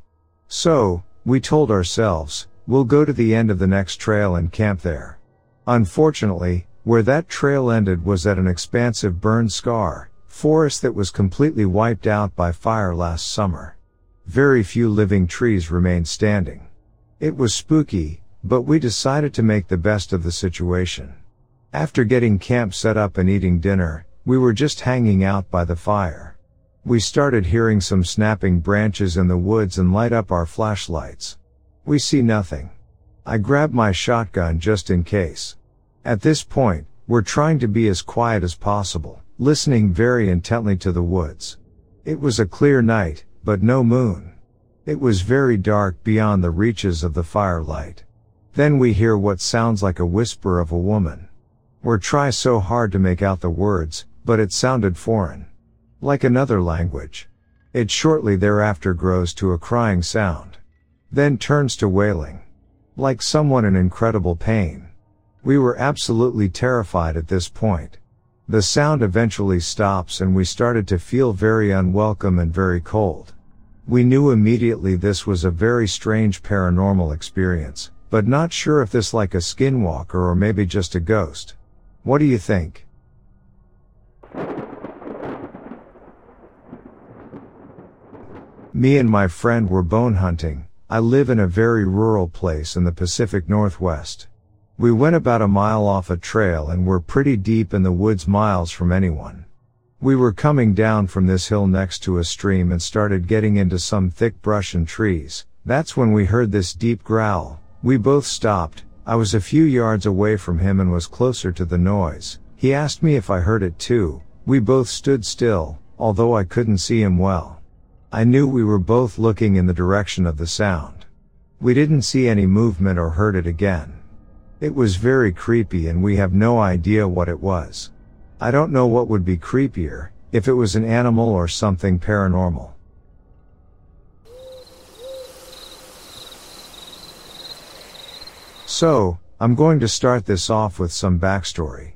So, we told ourselves, we'll go to the end of the next trail and camp there. Unfortunately, where that trail ended was at an expansive burned scar, forest that was completely wiped out by fire last summer. Very few living trees remained standing. It was spooky, but we decided to make the best of the situation. After getting camp set up and eating dinner, we were just hanging out by the fire. We started hearing some snapping branches in the woods and light up our flashlights. We see nothing. I grab my shotgun just in case. At this point, we're trying to be as quiet as possible, listening very intently to the woods. It was a clear night, but no moon. It was very dark beyond the reaches of the firelight. Then we hear what sounds like a whisper of a woman. We're try so hard to make out the words, but it sounded foreign. Like another language. It shortly thereafter grows to a crying sound. Then turns to wailing. Like someone in incredible pain. We were absolutely terrified at this point. The sound eventually stops and we started to feel very unwelcome and very cold. We knew immediately this was a very strange paranormal experience, but not sure if this like a skinwalker or maybe just a ghost. What do you think? Me and my friend were bone hunting. I live in a very rural place in the Pacific Northwest. We went about a mile off a trail and were pretty deep in the woods miles from anyone. We were coming down from this hill next to a stream and started getting into some thick brush and trees. That's when we heard this deep growl. We both stopped. I was a few yards away from him and was closer to the noise. He asked me if I heard it too. We both stood still, although I couldn't see him well. I knew we were both looking in the direction of the sound. We didn't see any movement or heard it again. It was very creepy and we have no idea what it was. I don't know what would be creepier, if it was an animal or something paranormal. So, I'm going to start this off with some backstory.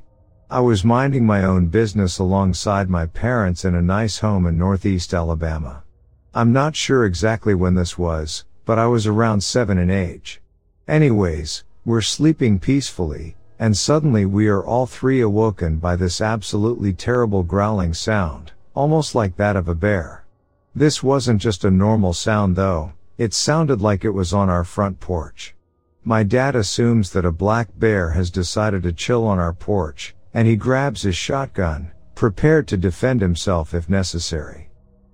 I was minding my own business alongside my parents in a nice home in northeast Alabama. I'm not sure exactly when this was, but I was around seven in age. Anyways, we're sleeping peacefully, and suddenly we are all three awoken by this absolutely terrible growling sound, almost like that of a bear. This wasn't just a normal sound though, it sounded like it was on our front porch. My dad assumes that a black bear has decided to chill on our porch, and he grabs his shotgun, prepared to defend himself if necessary.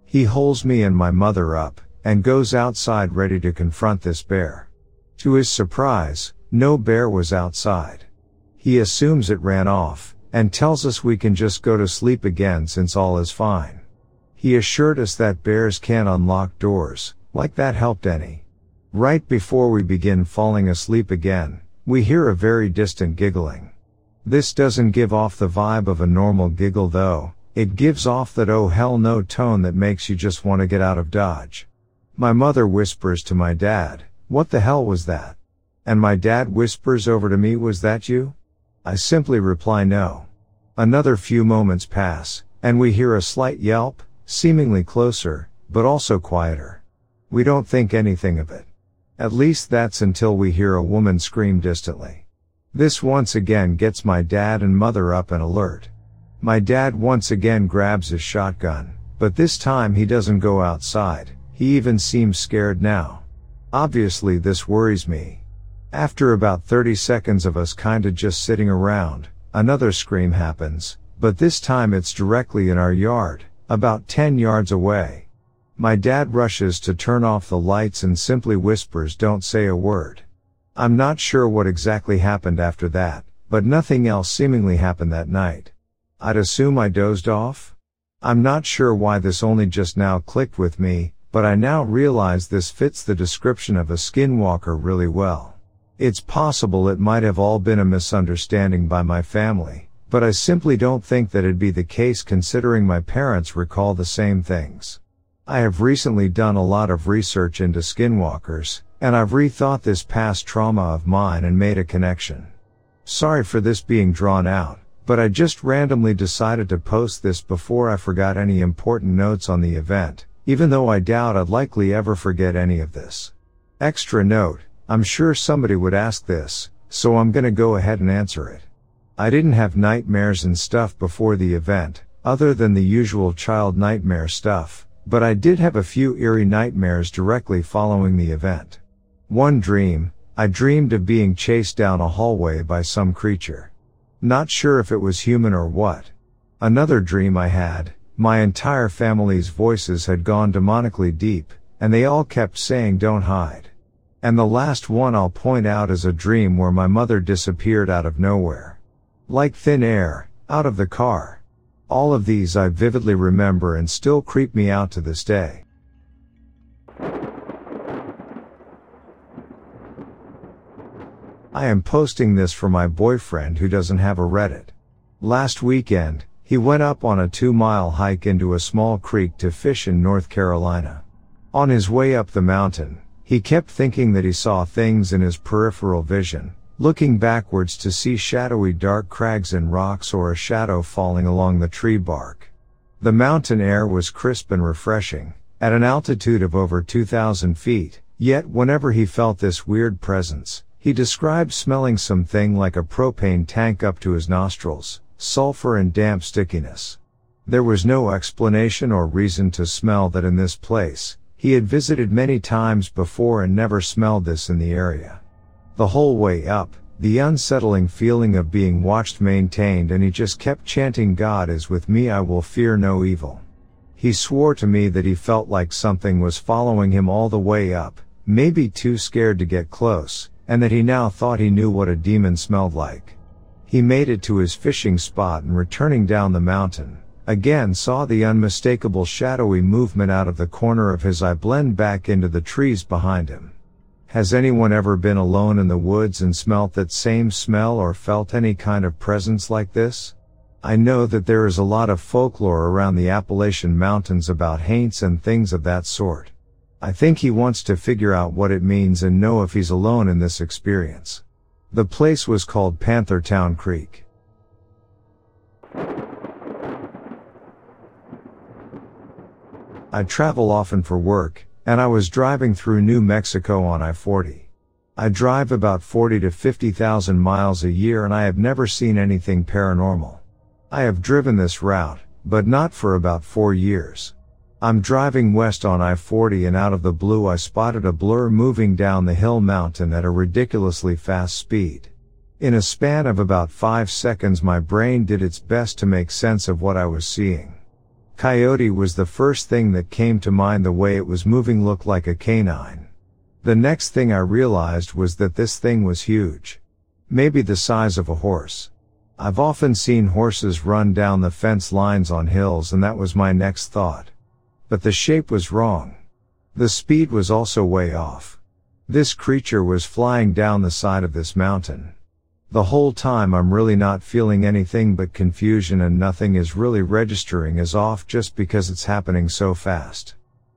He holds me and my mother up, and goes outside ready to confront this bear. To his surprise, no bear was outside. He assumes it ran off, and tells us we can just go to sleep again since all is fine. He assured us that bears can't unlock doors, like that helped any. Right before we begin falling asleep again, we hear a very distant giggling. This doesn't give off the vibe of a normal giggle though, it gives off that oh hell no tone that makes you just want to get out of Dodge. My mother whispers to my dad, what the hell was that? And my dad whispers over to me, was that you? I simply reply no. Another few moments pass, and we hear a slight yelp, seemingly closer, but also quieter. We don't think anything of it. At least that's until we hear a woman scream distantly. This once again gets my dad and mother up and alert. My dad once again grabs his shotgun, but this time he doesn't go outside, he even seems scared now. Obviously this worries me, after about 30 seconds of us kinda just sitting around, another scream happens, but this time it's directly in our yard, about 10 yards away. My dad rushes to turn off the lights and simply whispers don't say a word. I'm not sure what exactly happened after that, but nothing else seemingly happened that night. I'd assume I dozed off? I'm not sure why this only just now clicked with me, but I now realize this fits the description of a skinwalker really well. It's possible it might have all been a misunderstanding by my family, but I simply don't think that it'd be the case considering my parents recall the same things. I have recently done a lot of research into skinwalkers, and I've rethought this past trauma of mine and made a connection. Sorry for this being drawn out, but I just randomly decided to post this before I forgot any important notes on the event, even though I doubt I'd likely ever forget any of this. Extra note, I'm sure somebody would ask this, so I'm gonna go ahead and answer it. I didn't have nightmares and stuff before the event, other than the usual child nightmare stuff, but I did have a few eerie nightmares directly following the event. One dream, I dreamed of being chased down a hallway by some creature. Not sure if it was human or what. Another dream I had, my entire family's voices had gone demonically deep, and they all kept saying don't hide. And the last one I'll point out is a dream where my mother disappeared out of nowhere. Like thin air, out of the car. All of these I vividly remember and still creep me out to this day. I am posting this for my boyfriend who doesn't have a Reddit. Last weekend, he went up on a two mile hike into a small creek to fish in North Carolina. On his way up the mountain, he kept thinking that he saw things in his peripheral vision, looking backwards to see shadowy dark crags and rocks or a shadow falling along the tree bark. The mountain air was crisp and refreshing, at an altitude of over 2,000 feet, yet whenever he felt this weird presence, he described smelling something like a propane tank up to his nostrils, sulfur and damp stickiness. There was no explanation or reason to smell that in this place, he had visited many times before and never smelled this in the area. The whole way up, the unsettling feeling of being watched maintained and he just kept chanting God is with me I will fear no evil. He swore to me that he felt like something was following him all the way up, maybe too scared to get close, and that he now thought he knew what a demon smelled like. He made it to his fishing spot and returning down the mountain, Again saw the unmistakable shadowy movement out of the corner of his eye blend back into the trees behind him. Has anyone ever been alone in the woods and smelt that same smell or felt any kind of presence like this? I know that there is a lot of folklore around the Appalachian Mountains about haints and things of that sort. I think he wants to figure out what it means and know if he's alone in this experience. The place was called Panther Town Creek. I travel often for work, and I was driving through New Mexico on I-40. I drive about 40 to 50,000 miles a year and I have never seen anything paranormal. I have driven this route, but not for about four years. I'm driving west on I-40 and out of the blue I spotted a blur moving down the hill mountain at a ridiculously fast speed. In a span of about five seconds my brain did its best to make sense of what I was seeing. Coyote was the first thing that came to mind the way it was moving looked like a canine. The next thing I realized was that this thing was huge. Maybe the size of a horse. I've often seen horses run down the fence lines on hills and that was my next thought. But the shape was wrong. The speed was also way off. This creature was flying down the side of this mountain. The whole time I'm really not feeling anything but confusion and nothing is really registering as off just because it's happening so fast.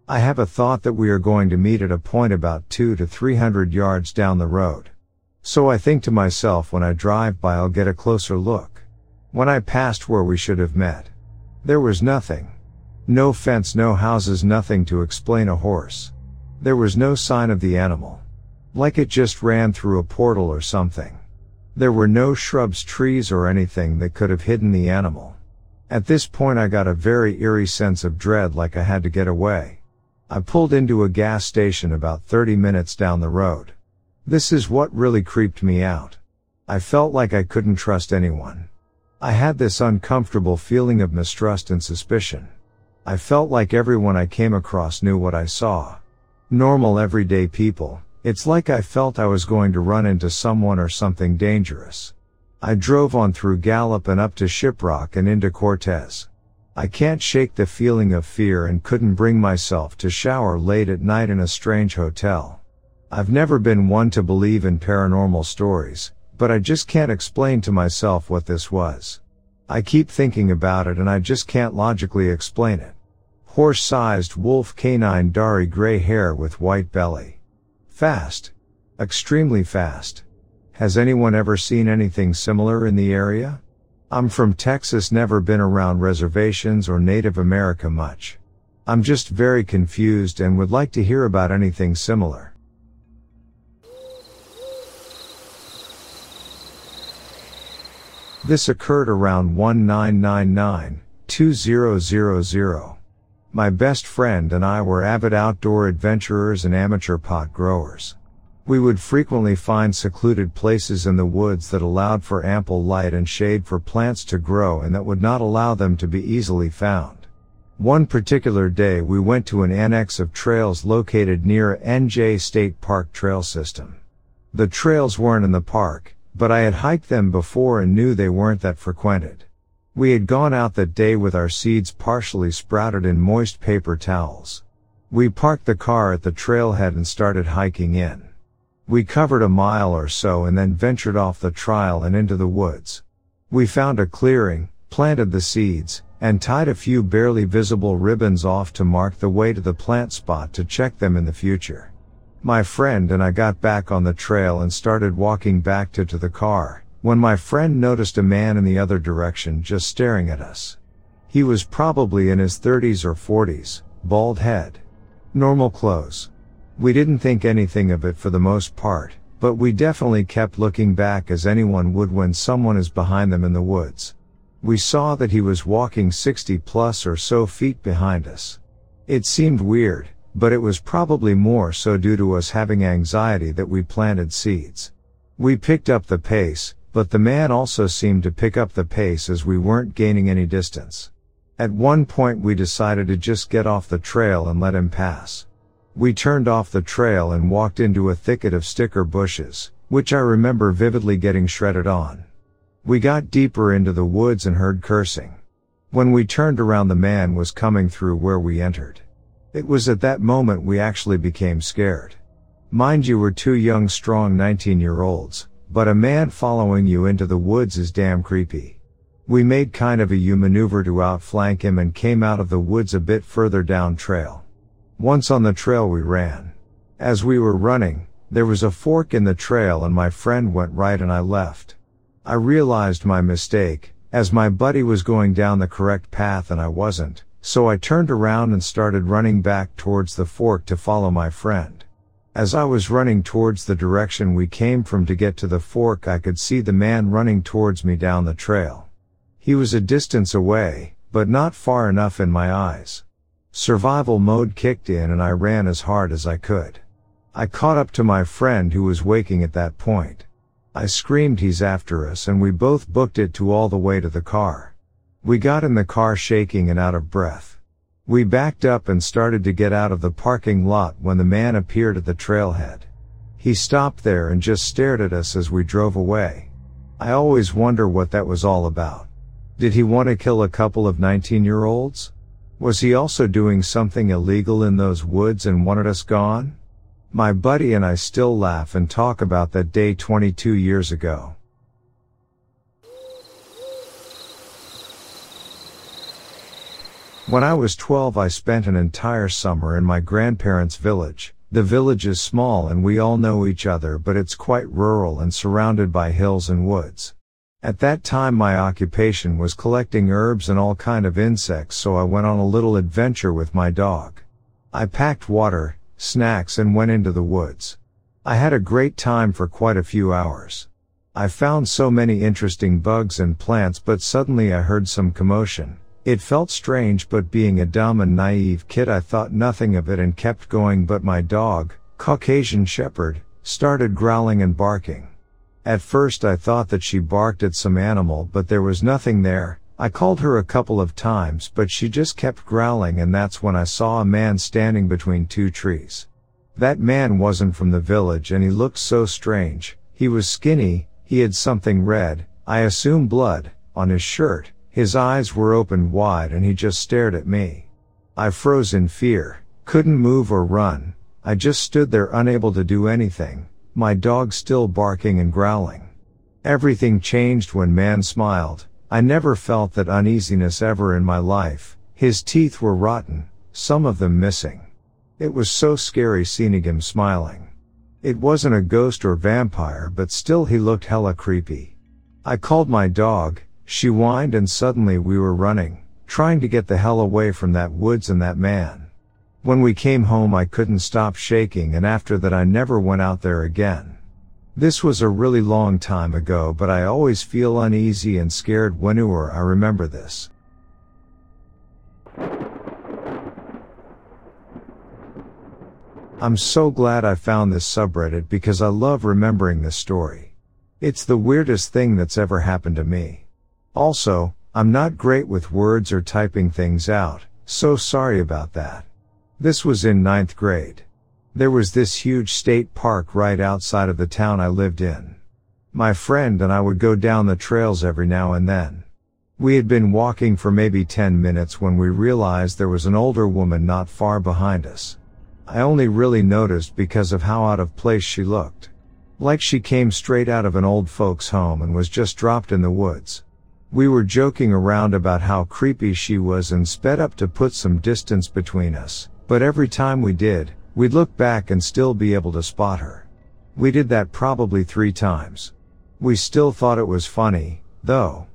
I have a thought that we are going to meet at a point about 2 to 300 yards down the road. So I think to myself when I drive by I'll get a closer look. When I passed where we should have met. There was nothing. No fence, no houses, nothing to explain a horse. There was no sign of the animal. Like it just ran through a portal or something. There were no shrubs, trees, or anything that could have hidden the animal. At this point I got a very eerie sense of dread like I had to get away. I pulled into a gas station about 30 minutes down the road. This is what really creeped me out. I felt like I couldn't trust anyone. I had this uncomfortable feeling of mistrust and suspicion. I felt like everyone I came across knew what I saw. Normal everyday people, it's like I felt I was going to run into someone or something dangerous. I drove on through Gallup and up to Shiprock and into Cortez. I can't shake the feeling of fear and couldn't bring myself to shower late at night in a strange hotel. I've never been one to believe in paranormal stories, but I just can't explain to myself what this was. I keep thinking about it and I just can't logically explain it. Horse-sized wolf canine Dari gray hair with white belly. Fast. Extremely fast. Has anyone ever seen anything similar in the area? I'm from Texas, never been around reservations or Native America much. I'm just very confused and would like to hear about anything similar. This occurred around 1999, 2000. My best friend and I were avid outdoor adventurers and amateur pot growers. We would frequently find secluded places in the woods that allowed for ample light and shade for plants to grow and that would not allow them to be easily found. One particular day we went to an annex of trails located near NJ State Park trail system. The trails weren't in the park, but I had hiked them before and knew they weren't that frequented. We had gone out that day with our seeds partially sprouted in moist paper towels. We parked the car at the trailhead and started hiking in. We covered a mile or so and then ventured off the trail and into the woods. We found a clearing, planted the seeds, and tied a few barely visible ribbons off to mark the way to the plant spot to check them in the future. My friend and I got back on the trail and started walking back to, to the car, when my friend noticed a man in the other direction just staring at us. He was probably in his 30s or 40s, bald head. Normal clothes. We didn't think anything of it for the most part, but we definitely kept looking back as anyone would when someone is behind them in the woods. We saw that he was walking 60 plus or so feet behind us. It seemed weird, but it was probably more so due to us having anxiety that we planted seeds. We picked up the pace, but the man also seemed to pick up the pace as we weren't gaining any distance. At one point we decided to just get off the trail and let him pass. We turned off the trail and walked into a thicket of sticker bushes, which I remember vividly getting shredded on. We got deeper into the woods and heard cursing. When we turned around the man was coming through where we entered. It was at that moment we actually became scared. Mind you we're two young strong 19 year olds, but a man following you into the woods is damn creepy. We made kind of a U maneuver to outflank him and came out of the woods a bit further down trail. Once on the trail we ran. As we were running, there was a fork in the trail and my friend went right and I left. I realized my mistake, as my buddy was going down the correct path and I wasn't, so I turned around and started running back towards the fork to follow my friend. As I was running towards the direction we came from to get to the fork I could see the man running towards me down the trail. He was a distance away, but not far enough in my eyes. Survival mode kicked in and I ran as hard as I could. I caught up to my friend who was waking at that point. I screamed he's after us and we both booked it to all the way to the car. We got in the car shaking and out of breath. We backed up and started to get out of the parking lot when the man appeared at the trailhead. He stopped there and just stared at us as we drove away. I always wonder what that was all about. Did he want to kill a couple of 19 year olds? Was he also doing something illegal in those woods and wanted us gone? My buddy and I still laugh and talk about that day 22 years ago. When I was 12 I spent an entire summer in my grandparents' village. The village is small and we all know each other but it's quite rural and surrounded by hills and woods. At that time my occupation was collecting herbs and all kind of insects so I went on a little adventure with my dog. I packed water, snacks and went into the woods. I had a great time for quite a few hours. I found so many interesting bugs and plants but suddenly I heard some commotion. It felt strange but being a dumb and naive kid I thought nothing of it and kept going but my dog, Caucasian Shepherd, started growling and barking. At first I thought that she barked at some animal but there was nothing there. I called her a couple of times but she just kept growling and that's when I saw a man standing between two trees. That man wasn't from the village and he looked so strange. He was skinny, he had something red, I assume blood, on his shirt, His eyes were opened wide and he just stared at me. I froze in fear, couldn't move or run. I just stood there unable to do anything, my dog still barking and growling. Everything changed when man smiled. I never felt that uneasiness ever in my life. His teeth were rotten, some of them missing. It was so scary seeing him smiling. It wasn't a ghost or vampire, but still he looked hella creepy. I called my dog, she whined and suddenly we were running, trying to get the hell away from that woods and that man. When we came home I couldn't stop shaking and after that I never went out there again. This was a really long time ago but I always feel uneasy and scared whenever I remember this. I'm so glad I found this subreddit because I love remembering this story. It's the weirdest thing that's ever happened to me. Also, I'm not great with words or typing things out, so sorry about that. This was in ninth grade. There was this huge state park right outside of the town I lived in. My friend and I would go down the trails every now and then. We had been walking for maybe 10 minutes when we realized there was an older woman not far behind us. I only really noticed because of how out of place she looked. Like she came straight out of an old folks home and was just dropped in the woods. We were joking around about how creepy she was and sped up to put some distance between us, but every time we did, we'd look back and still be able to spot her. We did that probably three times. We still thought it was funny, though.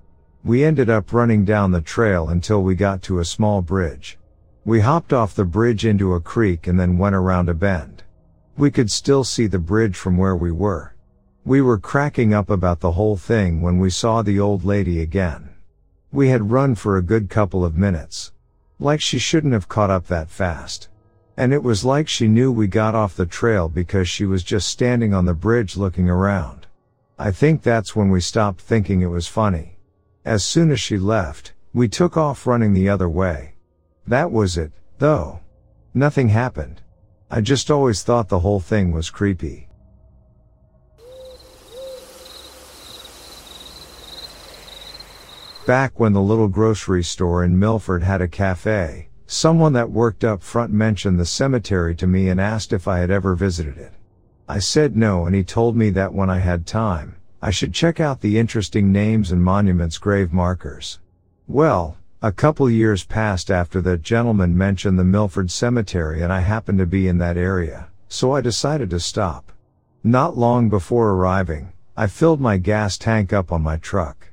We ended up running down the trail until we got to a small bridge. We hopped off the bridge into a creek and then went around a bend. We could still see the bridge from where we were. We were cracking up about the whole thing when we saw the old lady again. We had run for a good couple of minutes. Like she shouldn't have caught up that fast. And it was like she knew we got off the trail because she was just standing on the bridge looking around. I think that's when we stopped thinking it was funny. As soon as she left, we took off running the other way. That was it, though. Nothing happened. I just always thought the whole thing was creepy. Back when the little grocery store in Milford had a cafe, someone that worked up front mentioned the cemetery to me and asked if I had ever visited it. I said no and he told me that when I had time, I should check out the interesting names and monuments grave markers. Well, a couple years passed after that gentleman mentioned the Milford Cemetery and I happened to be in that area, so I decided to stop. Not long before arriving, I filled my gas tank up on my truck.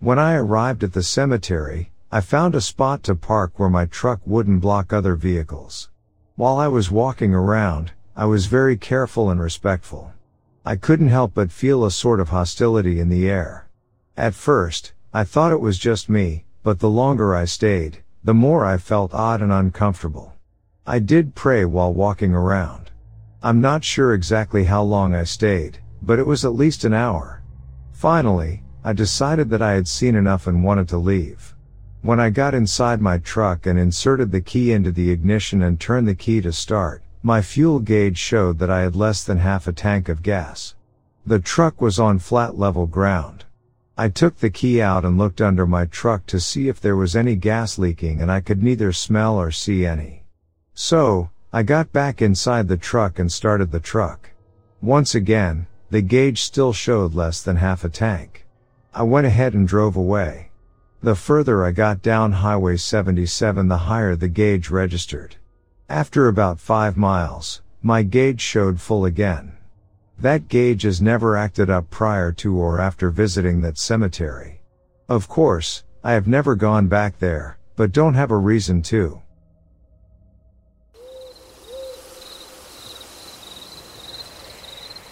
When I arrived at the cemetery, I found a spot to park where my truck wouldn't block other vehicles. While I was walking around, I was very careful and respectful. I couldn't help but feel a sort of hostility in the air. At first, I thought it was just me, but the longer I stayed, the more I felt odd and uncomfortable. I did pray while walking around. I'm not sure exactly how long I stayed, but it was at least an hour. Finally, I decided that I had seen enough and wanted to leave. When I got inside my truck and inserted the key into the ignition and turned the key to start, my fuel gauge showed that I had less than half a tank of gas. The truck was on flat level ground. I took the key out and looked under my truck to see if there was any gas leaking and I could neither smell or see any. So, I got back inside the truck and started the truck. Once again, the gauge still showed less than half a tank. I went ahead and drove away. The further I got down Highway 77 the higher the gauge registered. After about 5 miles, my gauge showed full again. That gauge has never acted up prior to or after visiting that cemetery. Of course, I have never gone back there, but don't have a reason to.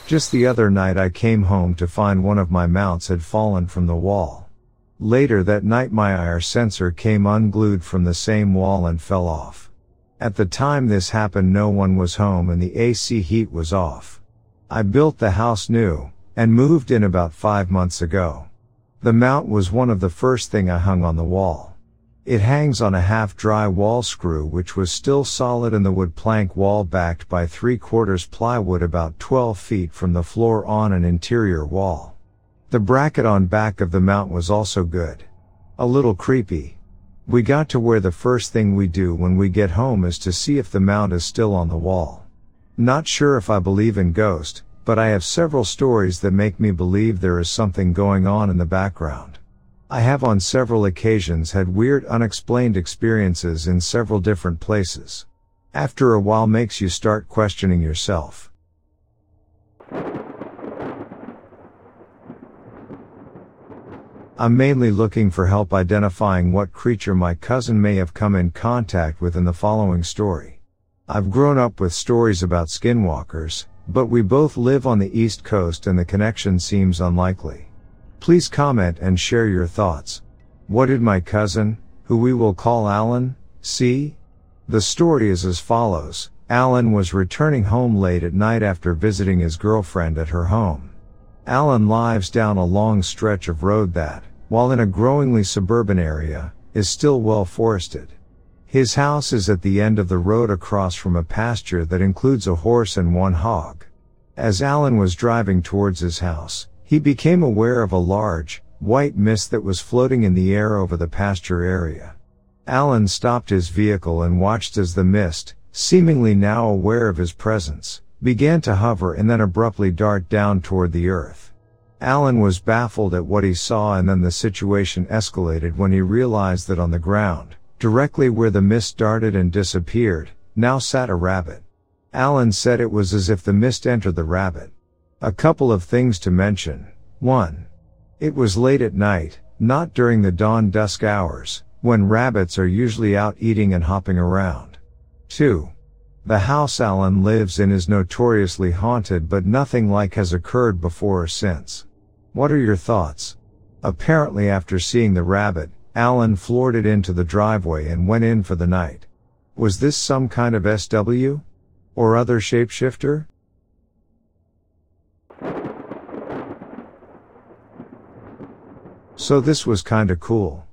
Just the other night I came home to find one of my mounts had fallen from the wall. Later that night my IR sensor came unglued from the same wall and fell off. At the time this happened no one was home and the AC heat was off. I built the house new, and moved in about five months ago. The mount was one of the first thing I hung on the wall. It hangs on a half dry wall screw which was still solid in the wood plank wall backed by 3 quarters plywood about 12 feet from the floor on an interior wall. The bracket on back of the mount was also good. A little creepy. We got to where the first thing we do when we get home is to see if the mount is still on the wall. Not sure if I believe in ghost, but I have several stories that make me believe there is something going on in the background. I have on several occasions had weird unexplained experiences in several different places. After a while makes you start questioning yourself. I'm mainly looking for help identifying what creature my cousin may have come in contact with in the following story. I've grown up with stories about skinwalkers, but we both live on the East Coast and the connection seems unlikely. Please comment and share your thoughts. What did my cousin, who we will call Alan, see? The story is as follows. Alan was returning home late at night after visiting his girlfriend at her home. Alan lives down a long stretch of road that, while in a growingly suburban area, is still well forested. His house is at the end of the road across from a pasture that includes a horse and one hog. As Alan was driving towards his house, he became aware of a large, white mist that was floating in the air over the pasture area. Alan stopped his vehicle and watched as the mist, seemingly now aware of his presence, began to hover and then abruptly dart down toward the earth. Alan was baffled at what he saw and then the situation escalated when he realized that on the ground, directly where the mist darted and disappeared, now sat a rabbit. Alan said it was as if the mist entered the rabbit. A couple of things to mention. 1. It was late at night, not during the dawn dusk hours, when rabbits are usually out eating and hopping around. 2. The house Alan lives in is notoriously haunted but nothing like has occurred before or since. What are your thoughts? Apparently after seeing the rabbit, Alan floored it into the driveway and went in for the night. Was this some kind of SW? Or other shapeshifter? So this was kinda cool.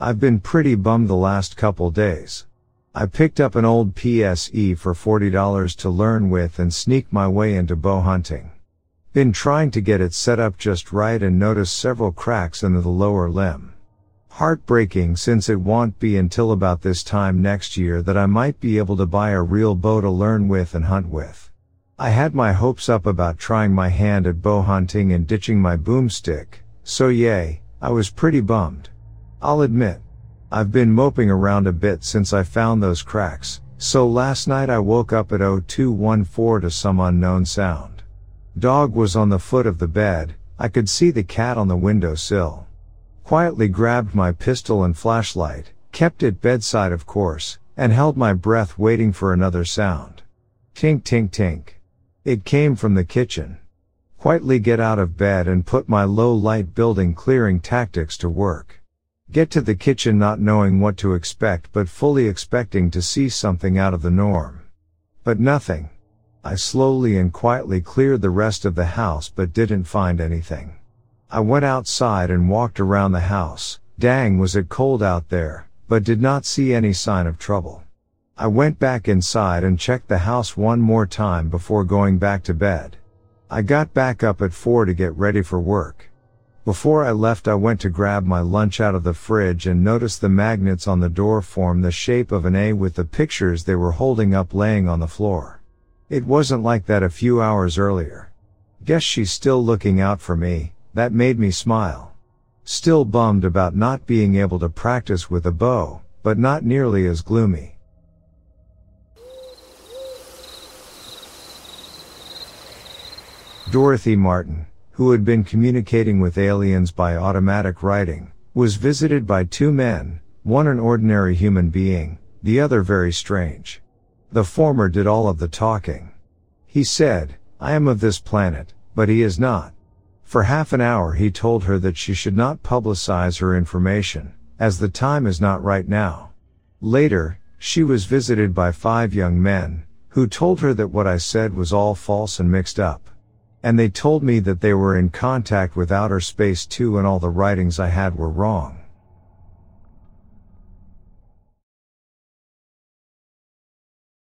I've been pretty bummed the last couple days. I picked up an old PSE for $40 to learn with and sneak my way into bow hunting. Been trying to get it set up just right and noticed several cracks in the lower limb. Heartbreaking since it won't be until about this time next year that I might be able to buy a real bow to learn with and hunt with. I had my hopes up about trying my hand at bow hunting and ditching my boomstick, so yay, I was pretty bummed. I'll admit. I've been moping around a bit since I found those cracks, so last night I woke up at 0214 to some unknown sound. Dog was on the foot of the bed, I could see the cat on the window sill. Quietly grabbed my pistol and flashlight, kept it bedside of course, and held my breath waiting for another sound. Tink tink tink. It came from the kitchen. Quietly get out of bed and put my low light building clearing tactics to work. Get to the kitchen not knowing what to expect but fully expecting to see something out of the norm. But nothing. I slowly and quietly cleared the rest of the house but didn't find anything. I went outside and walked around the house. Dang was it cold out there, but did not see any sign of trouble. I went back inside and checked the house one more time before going back to bed. I got back up at 4 to get ready for work. Before I left I went to grab my lunch out of the fridge and noticed the magnets on the door form the shape of an A with the pictures they were holding up laying on the floor. It wasn't like that a few hours earlier. Guess she's still looking out for me, that made me smile. Still bummed about not being able to practice with a bow, but not nearly as gloomy. Dorothy Martin who had been communicating with aliens by automatic writing, was visited by two men, one an ordinary human being, the other very strange. The former did all of the talking. He said, I am of this planet, but he is not. For half an hour he told her that she should not publicize her information, as the time is not right now. Later, she was visited by five young men, who told her that what I said was all false and mixed up. And they told me that they were in contact with outer space too and all the writings I had were wrong.